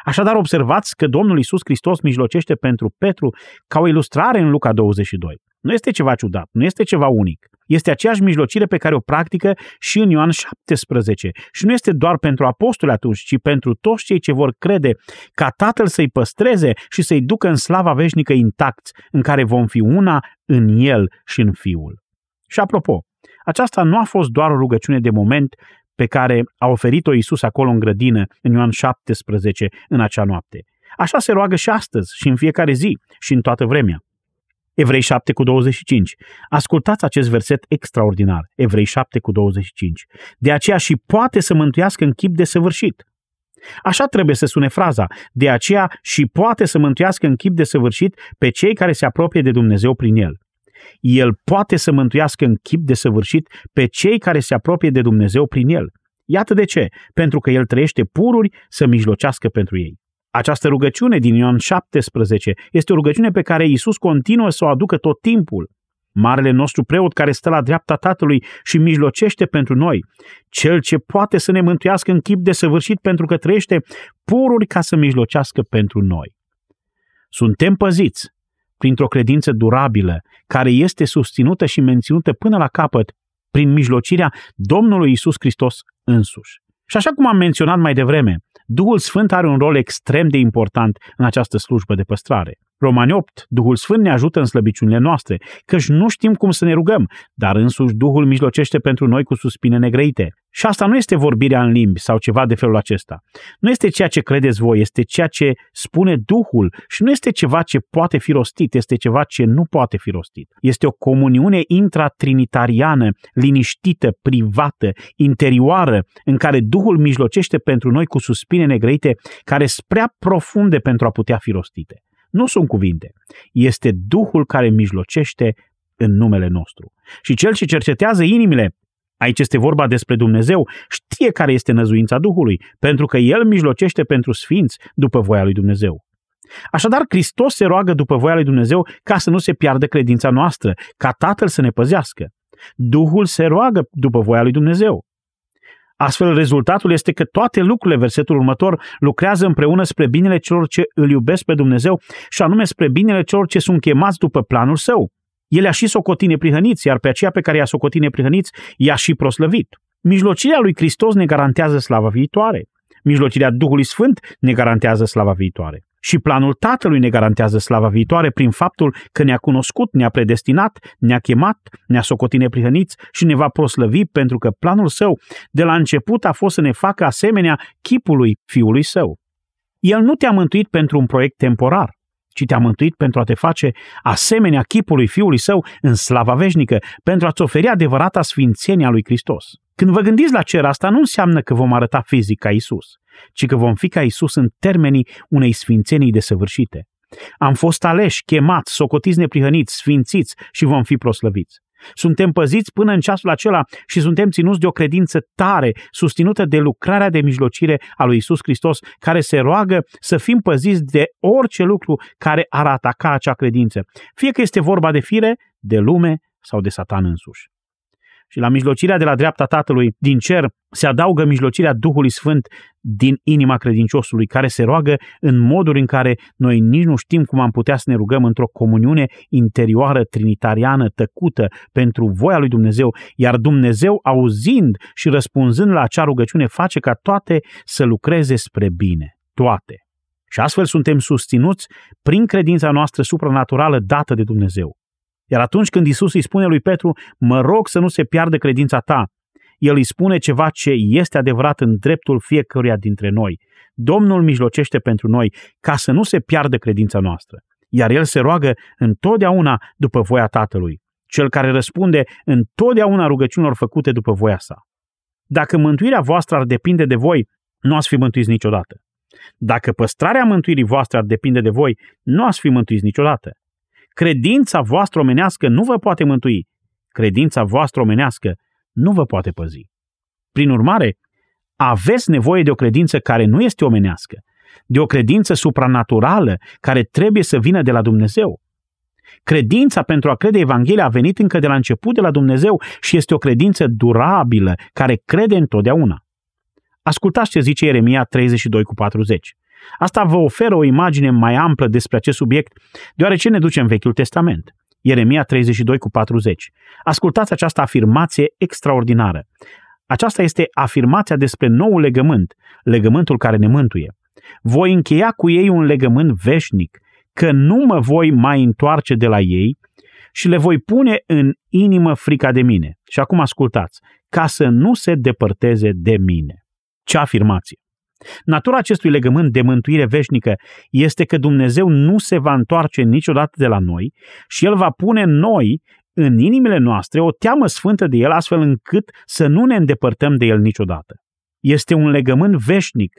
Așadar, observați că Domnul Isus Hristos mijlocește pentru Petru ca o ilustrare în Luca 22. Nu este ceva ciudat, nu este ceva unic. Este aceeași mijlocire pe care o practică și în Ioan 17. Și nu este doar pentru apostoli atunci, ci pentru toți cei ce vor crede ca Tatăl să-i păstreze și să-i ducă în slava veșnică intact, în care vom fi una în El și în Fiul. Și apropo, aceasta nu a fost doar o rugăciune de moment pe care a oferit-o Iisus acolo în grădină, în Ioan 17, în acea noapte. Așa se roagă și astăzi, și în fiecare zi, și în toată vremea. Evrei 7 cu 25. Ascultați acest verset extraordinar. Evrei 7 cu 25. De aceea și poate să mântuiască în chip de săvârșit. Așa trebuie să sune fraza. De aceea și poate să mântuiască în chip de săvârșit pe cei care se apropie de Dumnezeu prin el. El poate să mântuiască în chip de săvârșit pe cei care se apropie de Dumnezeu prin el. Iată de ce, pentru că El trăiește pururi să mijlocească pentru ei. Această rugăciune din Ioan 17 este o rugăciune pe care Iisus continuă să o aducă tot timpul. Marele nostru preot care stă la dreapta Tatălui și mijlocește pentru noi, cel ce poate să ne mântuiască în chip de săvârșit pentru că trăiește pururi ca să mijlocească pentru noi. Suntem păziți printr-o credință durabilă, care este susținută și menținută până la capăt prin mijlocirea Domnului Isus Hristos însuși. Și așa cum am menționat mai devreme, Duhul Sfânt are un rol extrem de important în această slujbă de păstrare. Romani 8. Duhul Sfânt ne ajută în slăbiciunile noastre, căci nu știm cum să ne rugăm, dar însuși Duhul mijlocește pentru noi cu suspine negrăite. Și asta nu este vorbirea în limbi sau ceva de felul acesta. Nu este ceea ce credeți voi, este ceea ce spune Duhul și nu este ceva ce poate fi rostit, este ceva ce nu poate fi rostit. Este o comuniune intratrinitariană, liniștită, privată, interioară, în care Duhul mijlocește pentru noi cu suspine negrăite, care sunt prea profunde pentru a putea fi rostite. Nu sunt cuvinte. Este Duhul care mijlocește în numele nostru. Și cel ce cercetează inimile, aici este vorba despre Dumnezeu, știe care este năzuința Duhului, pentru că El mijlocește pentru sfinți după voia lui Dumnezeu. Așadar, Hristos se roagă după voia lui Dumnezeu ca să nu se piardă credința noastră, ca Tatăl să ne păzească. Duhul se roagă după voia lui Dumnezeu. Astfel, rezultatul este că toate lucrurile, versetul următor, lucrează împreună spre binele celor ce îl iubesc pe Dumnezeu și anume spre binele celor ce sunt chemați după planul său. El a și socotit neprihăniți, iar pe aceea pe care i-a socotit neprihăniți, i-a și proslăvit. Mijlocirea lui Hristos ne garantează slava viitoare. Mijlocirea Duhului Sfânt ne garantează slava viitoare. Și planul Tatălui ne garantează slava viitoare prin faptul că ne-a cunoscut, ne-a predestinat, ne-a chemat, ne-a socotit neprihăniți și ne va proslăvi pentru că planul său de la început a fost să ne facă asemenea chipului Fiului Său. El nu te-a mântuit pentru un proiect temporar, ci te-a mântuit pentru a te face asemenea chipului Fiului Său în slava veșnică, pentru a-ți oferi adevărata sfințenia lui Hristos. Când vă gândiți la cer, asta nu înseamnă că vom arăta fizic ca Isus, ci că vom fi ca Isus în termenii unei sfințenii desăvârșite. Am fost aleși, chemați, socotiți neprihăniți, sfințiți și vom fi proslăviți. Suntem păziți până în ceasul acela și suntem ținuți de o credință tare, susținută de lucrarea de mijlocire a lui Isus Hristos, care se roagă să fim păziți de orice lucru care ar ataca acea credință, fie că este vorba de fire, de lume sau de satan însuși și la mijlocirea de la dreapta Tatălui din cer se adaugă mijlocirea Duhului Sfânt din inima credinciosului, care se roagă în moduri în care noi nici nu știm cum am putea să ne rugăm într-o comuniune interioară trinitariană tăcută pentru voia lui Dumnezeu, iar Dumnezeu, auzind și răspunzând la acea rugăciune, face ca toate să lucreze spre bine. Toate. Și astfel suntem susținuți prin credința noastră supranaturală dată de Dumnezeu. Iar atunci când Isus îi spune lui Petru, mă rog să nu se piardă credința ta, el îi spune ceva ce este adevărat în dreptul fiecăruia dintre noi. Domnul mijlocește pentru noi ca să nu se piardă credința noastră. Iar el se roagă întotdeauna după voia Tatălui, cel care răspunde întotdeauna rugăciunilor făcute după voia sa. Dacă mântuirea voastră ar depinde de voi, nu ați fi mântuiți niciodată. Dacă păstrarea mântuirii voastre ar depinde de voi, nu ați fi mântuiți niciodată. Credința voastră omenească nu vă poate mântui. Credința voastră omenească nu vă poate păzi. Prin urmare, aveți nevoie de o credință care nu este omenească, de o credință supranaturală care trebuie să vină de la Dumnezeu. Credința pentru a crede Evanghelia a venit încă de la început de la Dumnezeu și este o credință durabilă care crede întotdeauna. Ascultați ce zice Ieremia 32 cu 40. Asta vă oferă o imagine mai amplă despre acest subiect, deoarece ne duce în Vechiul Testament. Ieremia 32 cu 40. Ascultați această afirmație extraordinară. Aceasta este afirmația despre noul legământ, legământul care ne mântuie. Voi încheia cu ei un legământ veșnic, că nu mă voi mai întoarce de la ei și le voi pune în inimă frica de mine. Și acum ascultați, ca să nu se depărteze de mine. Ce afirmație! Natura acestui legământ de mântuire veșnică este că Dumnezeu nu se va întoarce niciodată de la noi și El va pune noi în inimile noastre o teamă sfântă de El astfel încât să nu ne îndepărtăm de El niciodată. Este un legământ veșnic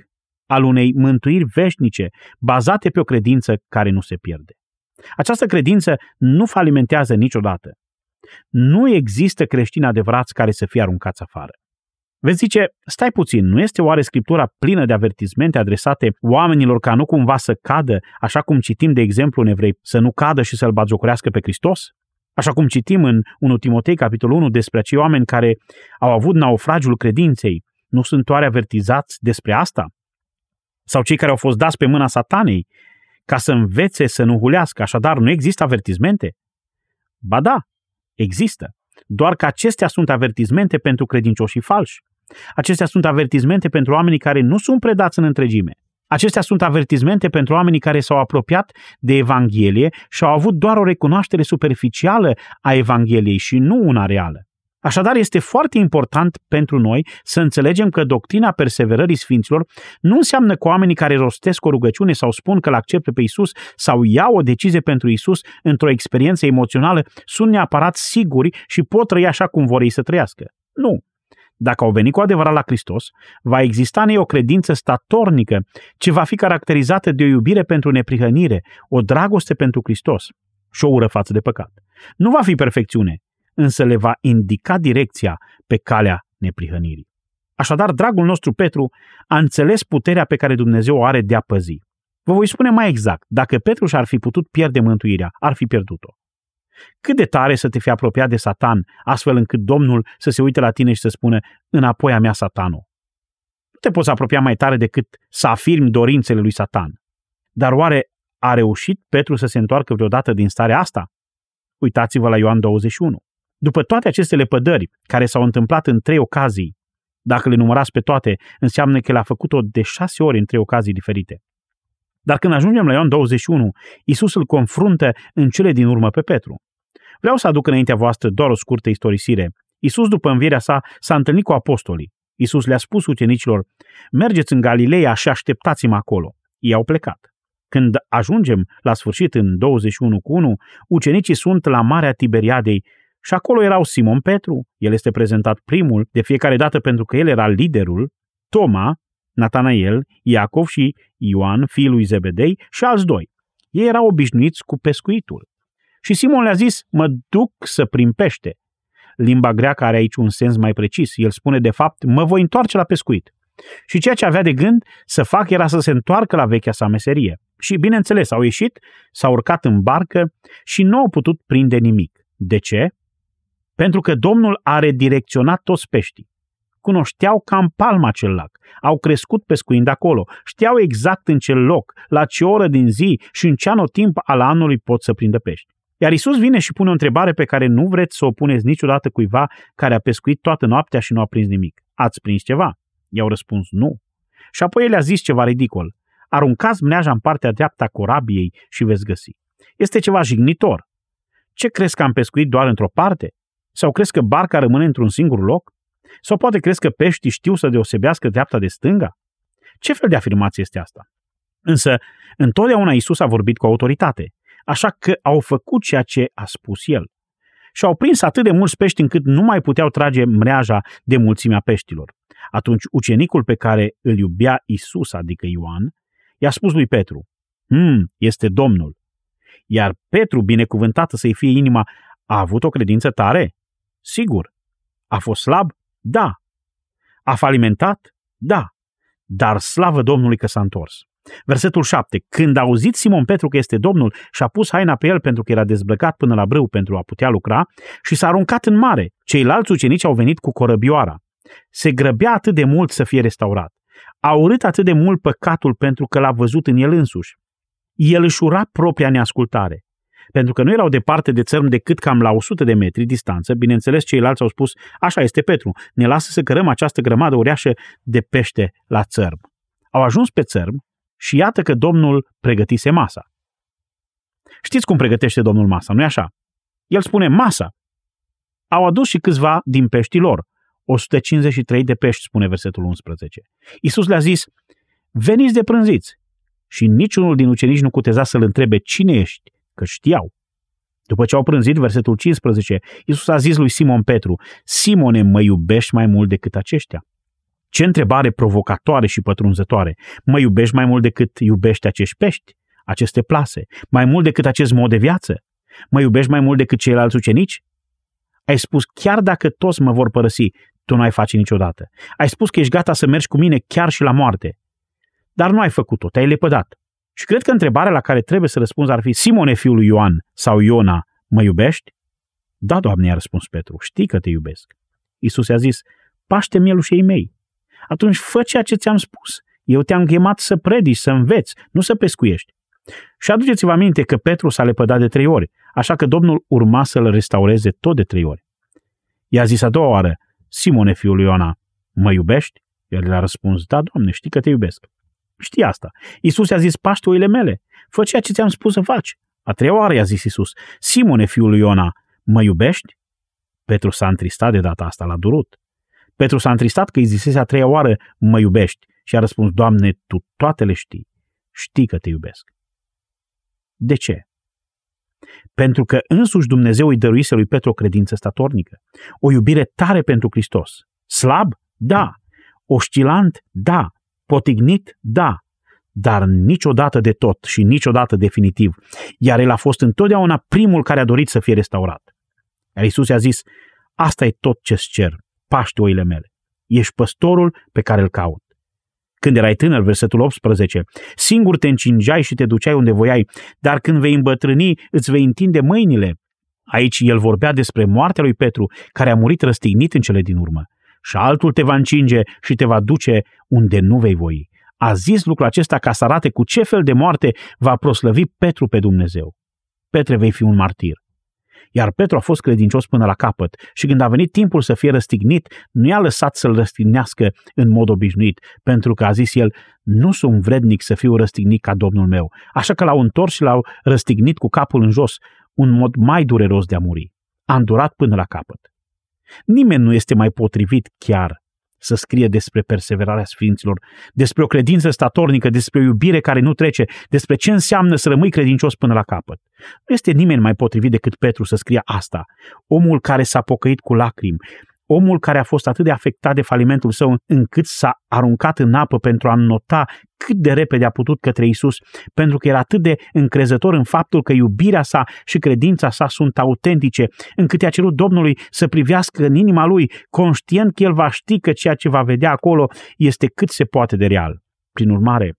al unei mântuiri veșnice bazate pe o credință care nu se pierde. Această credință nu falimentează niciodată. Nu există creștini adevărați care să fie aruncați afară. Veți zice, stai puțin, nu este oare Scriptura plină de avertizmente adresate oamenilor ca nu cumva să cadă, așa cum citim de exemplu în evrei, să nu cadă și să-L batjocorească pe Hristos? Așa cum citim în 1 Timotei, capitolul 1, despre acei oameni care au avut naufragiul credinței, nu sunt oare avertizați despre asta? Sau cei care au fost dați pe mâna satanei ca să învețe să nu hulească, așadar nu există avertizmente? Ba da, există. Doar că acestea sunt avertizmente pentru credincioșii falși. Acestea sunt avertizmente pentru oamenii care nu sunt predați în întregime. Acestea sunt avertizmente pentru oamenii care s-au apropiat de Evanghelie și au avut doar o recunoaștere superficială a Evangheliei și nu una reală. Așadar, este foarte important pentru noi să înțelegem că doctrina perseverării sfinților nu înseamnă că oamenii care rostesc o rugăciune sau spun că îl acceptă pe Isus sau iau o decizie pentru Isus într-o experiență emoțională sunt neapărat siguri și pot trăi așa cum vor ei să trăiască. Nu. Dacă au venit cu adevărat la Hristos, va exista în ei o credință statornică ce va fi caracterizată de o iubire pentru neprihănire, o dragoste pentru Hristos și o ură față de păcat. Nu va fi perfecțiune, însă le va indica direcția pe calea neprihănirii. Așadar, dragul nostru Petru a înțeles puterea pe care Dumnezeu o are de a păzi. Vă voi spune mai exact, dacă Petru și-ar fi putut pierde mântuirea, ar fi pierdut-o. Cât de tare să te fi apropiat de Satan, astfel încât Domnul să se uite la tine și să spună, înapoi a mea Satanul. Nu te poți apropia mai tare decât să afirmi dorințele lui Satan. Dar oare a reușit Petru să se întoarcă vreodată din starea asta? Uitați-vă la Ioan 21. După toate aceste lepădări, care s-au întâmplat în trei ocazii, dacă le numărați pe toate, înseamnă că le-a făcut-o de șase ori în trei ocazii diferite. Dar când ajungem la Ioan 21, Isus îl confruntă în cele din urmă pe Petru. Vreau să aduc înaintea voastră doar o scurtă istorisire. Isus, după învierea sa, s-a întâlnit cu apostolii. Isus le-a spus ucenicilor, mergeți în Galileea și așteptați-mă acolo. Ei au plecat. Când ajungem la sfârșit în 21 cu 1, ucenicii sunt la Marea Tiberiadei și acolo erau Simon Petru, el este prezentat primul, de fiecare dată pentru că el era liderul, Toma, Natanael, Iacov și Ioan, fiul lui Zebedei și alți doi. Ei erau obișnuiți cu pescuitul. Și Simon le-a zis, mă duc să prim pește. Limba greacă are aici un sens mai precis. El spune, de fapt, mă voi întoarce la pescuit. Și ceea ce avea de gând să fac era să se întoarcă la vechea sa meserie. Și, bineînțeles, au ieșit, s-au urcat în barcă și nu au putut prinde nimic. De ce? Pentru că Domnul a redirecționat toți peștii. Cunoșteau cam palma acel lac, au crescut pescuind acolo, știau exact în ce loc, la ce oră din zi și în ce anotimp al anului pot să prindă pești. Iar Isus vine și pune o întrebare pe care nu vreți să o puneți niciodată cuiva care a pescuit toată noaptea și nu a prins nimic. Ați prins ceva? I-au răspuns nu. Și apoi el a zis ceva ridicol. Aruncați mneaja în partea dreaptă a corabiei și veți găsi. Este ceva jignitor. Ce crezi că am pescuit doar într-o parte? Sau crezi că barca rămâne într-un singur loc? Sau poate crezi că peștii știu să deosebească dreapta de stânga? Ce fel de afirmație este asta? Însă, întotdeauna Isus a vorbit cu autoritate, așa că au făcut ceea ce a spus el. Și au prins atât de mulți pești încât nu mai puteau trage mreaja de mulțimea peștilor. Atunci ucenicul pe care îl iubea Isus, adică Ioan, i-a spus lui Petru, Hmm, este Domnul. Iar Petru, binecuvântată să-i fie inima, a avut o credință tare? Sigur. A fost slab? Da. A falimentat? Da. Dar slavă Domnului că s-a întors. Versetul 7. Când a auzit Simon Petru că este Domnul și a pus haina pe el pentru că era dezbrăcat până la brâu pentru a putea lucra și s-a aruncat în mare. Ceilalți ucenici au venit cu corăbioara. Se grăbea atât de mult să fie restaurat. A urât atât de mult păcatul pentru că l-a văzut în el însuși. El își ura propria neascultare pentru că nu erau departe de țărm decât cam la 100 de metri distanță, bineînțeles ceilalți au spus, așa este Petru, ne lasă să cărăm această grămadă uriașă de pește la țărm. Au ajuns pe țărm și iată că Domnul pregătise masa. Știți cum pregătește Domnul masa, nu-i așa? El spune masa. Au adus și câțiva din peștii lor. 153 de pești, spune versetul 11. Iisus le-a zis, veniți de prânziți. Și niciunul din ucenici nu cuteza să-l întrebe cine ești, că știau. După ce au prânzit, versetul 15, Iisus a zis lui Simon Petru, Simone, mă iubești mai mult decât aceștia? Ce întrebare provocatoare și pătrunzătoare! Mă iubești mai mult decât iubești acești pești, aceste plase, mai mult decât acest mod de viață? Mă iubești mai mult decât ceilalți ucenici? Ai spus, chiar dacă toți mă vor părăsi, tu nu ai face niciodată. Ai spus că ești gata să mergi cu mine chiar și la moarte. Dar nu ai făcut-o, te-ai lepădat. Și cred că întrebarea la care trebuie să răspunzi ar fi Simone, fiul lui Ioan sau Iona, mă iubești? Da, Doamne, a răspuns Petru, știi că te iubesc. Iisus i-a zis, paște mielușei mei. Atunci fă ceea ce ți-am spus. Eu te-am chemat să predici, să înveți, nu să pescuiești. Și aduceți-vă aminte că Petru s-a lepădat de trei ori, așa că Domnul urma să-l restaureze tot de trei ori. I-a zis a doua oară, Simone, fiul lui Iona, mă iubești? El le-a răspuns, da, Doamne, știi că te iubesc. Știi asta. Iisus i-a zis, paște oile mele, fă ceea ce ți-am spus să faci. A treia oară i-a zis Iisus, Simone, fiul lui Iona, mă iubești? Petru s-a întristat de data asta, l-a durut. Petru s-a întristat că îi zisese a treia oară, mă iubești? Și a răspuns, Doamne, Tu toate le știi. Știi că te iubesc. De ce? Pentru că însuși Dumnezeu îi dăruise lui Petru o credință statornică, o iubire tare pentru Hristos. Slab? Da. Oscilant? Da. Potignit? Da. Dar niciodată de tot și niciodată definitiv. Iar el a fost întotdeauna primul care a dorit să fie restaurat. Iar Iisus i-a zis, asta e tot ce-ți cer, paște oile mele. Ești păstorul pe care îl caut. Când erai tânăr, versetul 18, singur te încingeai și te duceai unde voiai, dar când vei îmbătrâni, îți vei întinde mâinile. Aici el vorbea despre moartea lui Petru, care a murit răstignit în cele din urmă. Și altul te va încinge și te va duce unde nu vei voi. A zis lucrul acesta ca să arate cu ce fel de moarte va proslăvi Petru pe Dumnezeu. Petre vei fi un martir. Iar Petru a fost credincios până la capăt și când a venit timpul să fie răstignit, nu i-a lăsat să-l răstignească în mod obișnuit, pentru că a zis el, nu sunt vrednic să fiu răstignit ca Domnul meu. Așa că l-au întors și l-au răstignit cu capul în jos, un mod mai dureros de a muri. A îndurat până la capăt. Nimeni nu este mai potrivit chiar să scrie despre perseverarea sfinților, despre o credință statornică, despre o iubire care nu trece, despre ce înseamnă să rămâi credincios până la capăt. Nu este nimeni mai potrivit decât Petru să scrie asta. Omul care s-a pocăit cu lacrimi, omul care a fost atât de afectat de falimentul său încât s-a aruncat în apă pentru a nota cât de repede a putut către Isus, pentru că era atât de încrezător în faptul că iubirea sa și credința sa sunt autentice, încât i-a cerut Domnului să privească în inima lui, conștient că el va ști că ceea ce va vedea acolo este cât se poate de real. Prin urmare,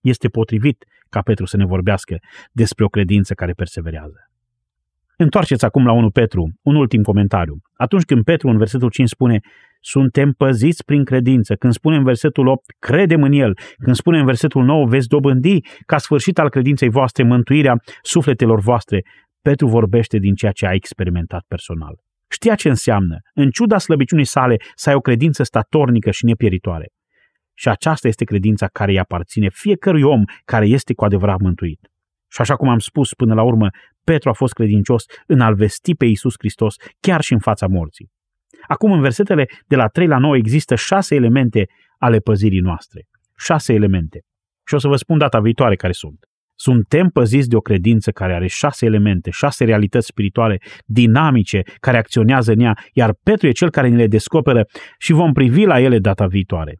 este potrivit ca Petru să ne vorbească despre o credință care perseverează. Întoarceți acum la 1 Petru, un ultim comentariu. Atunci când Petru în versetul 5 spune suntem păziți prin credință, când spune în versetul 8 credem în el, când spune în versetul 9 veți dobândi ca sfârșit al credinței voastre mântuirea sufletelor voastre, Petru vorbește din ceea ce a experimentat personal. Știa ce înseamnă, în ciuda slăbiciunii sale, să ai o credință statornică și nepieritoare. Și aceasta este credința care îi aparține fiecărui om care este cu adevărat mântuit. Și așa cum am spus până la urmă, Petru a fost credincios în a-L vesti pe Iisus Hristos chiar și în fața morții. Acum, în versetele de la 3 la 9 există șase elemente ale păzirii noastre. Șase elemente. Și o să vă spun data viitoare care sunt. Suntem păziți de o credință care are șase elemente, șase realități spirituale dinamice care acționează în ea, iar Petru e cel care ne le descoperă și vom privi la ele data viitoare.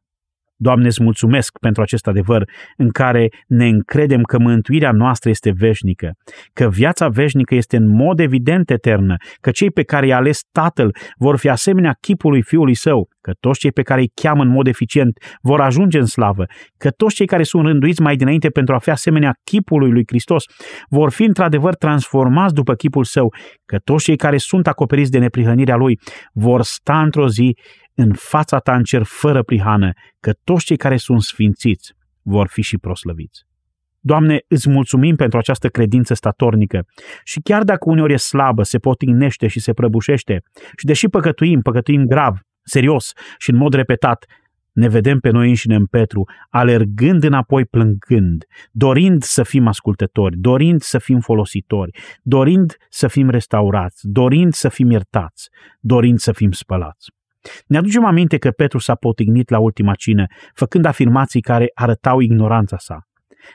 Doamne, îți mulțumesc pentru acest adevăr în care ne încredem că mântuirea noastră este veșnică, că viața veșnică este în mod evident eternă, că cei pe care i-a ales Tatăl vor fi asemenea chipului Fiului Său, că toți cei pe care îi cheamă în mod eficient vor ajunge în slavă, că toți cei care sunt rânduiți mai dinainte pentru a fi asemenea chipului lui Hristos vor fi într-adevăr transformați după chipul Său, că toți cei care sunt acoperiți de neprihănirea Lui vor sta într-o zi în fața ta în cer fără prihană, că toți cei care sunt sfințiți vor fi și proslăviți. Doamne, îți mulțumim pentru această credință statornică și chiar dacă uneori e slabă, se potignește și se prăbușește și deși păcătuim, păcătuim grav, serios și în mod repetat, ne vedem pe noi înșine în Petru, alergând înapoi plângând, dorind să fim ascultători, dorind să fim folositori, dorind să fim restaurați, dorind să fim iertați, dorind să fim spălați. Ne aducem aminte că Petru s-a potignit la ultima cină, făcând afirmații care arătau ignoranța sa.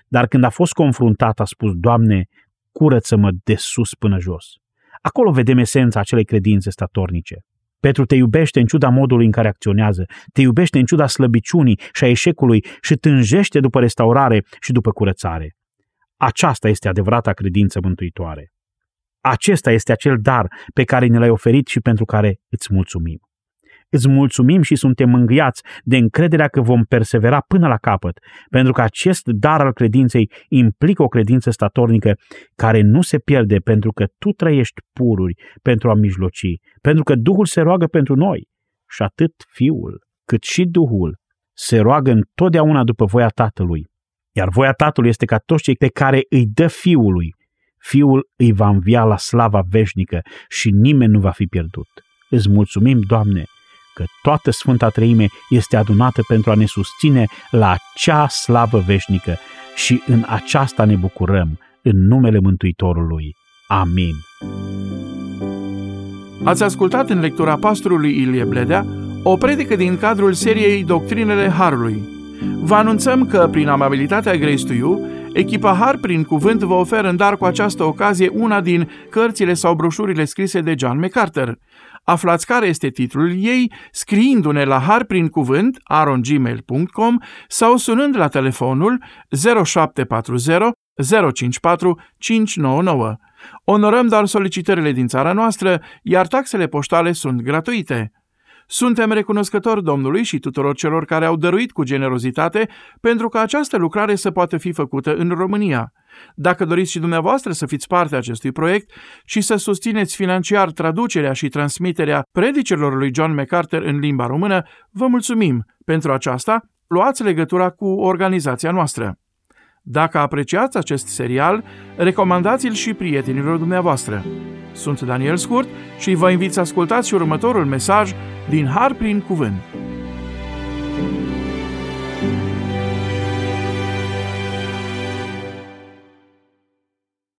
Dar când a fost confruntat, a spus, Doamne, curăță-mă de sus până jos. Acolo vedem esența acelei credințe statornice. Petru te iubește în ciuda modului în care acționează, te iubește în ciuda slăbiciunii și a eșecului și tânjește după restaurare și după curățare. Aceasta este adevărata credință mântuitoare. Acesta este acel dar pe care ne l-ai oferit și pentru care îți mulțumim. Îți mulțumim și suntem mângâiați de încrederea că vom persevera până la capăt, pentru că acest dar al credinței implică o credință statornică care nu se pierde pentru că tu trăiești pururi pentru a mijloci, pentru că Duhul se roagă pentru noi și atât Fiul cât și Duhul se roagă întotdeauna după voia Tatălui. Iar voia Tatălui este ca toți cei pe care îi dă Fiului, Fiul îi va învia la slava veșnică și nimeni nu va fi pierdut. Îți mulțumim, Doamne, că toată Sfânta Treime este adunată pentru a ne susține la acea slavă veșnică și în aceasta ne bucurăm, în numele Mântuitorului. Amin. Ați ascultat în lectura pastorului Ilie Bledea o predică din cadrul seriei Doctrinele Harului. Vă anunțăm că, prin amabilitatea Grace to You, echipa Har prin cuvânt vă oferă în dar cu această ocazie una din cărțile sau broșurile scrise de John MacArthur. Aflați care este titlul ei scriindu-ne la harprincuvânt arongmail.com sau sunând la telefonul 0740 054 599. Onorăm doar solicitările din țara noastră, iar taxele poștale sunt gratuite. Suntem recunoscători Domnului și tuturor celor care au dăruit cu generozitate pentru ca această lucrare să poată fi făcută în România. Dacă doriți și dumneavoastră să fiți parte a acestui proiect și să susțineți financiar traducerea și transmiterea predicilor lui John MacArthur în limba română, vă mulțumim. Pentru aceasta, luați legătura cu organizația noastră. Dacă apreciați acest serial, recomandați-l și prietenilor dumneavoastră. Sunt Daniel Scurt și vă invit să ascultați și următorul mesaj din Har prin Cuvânt.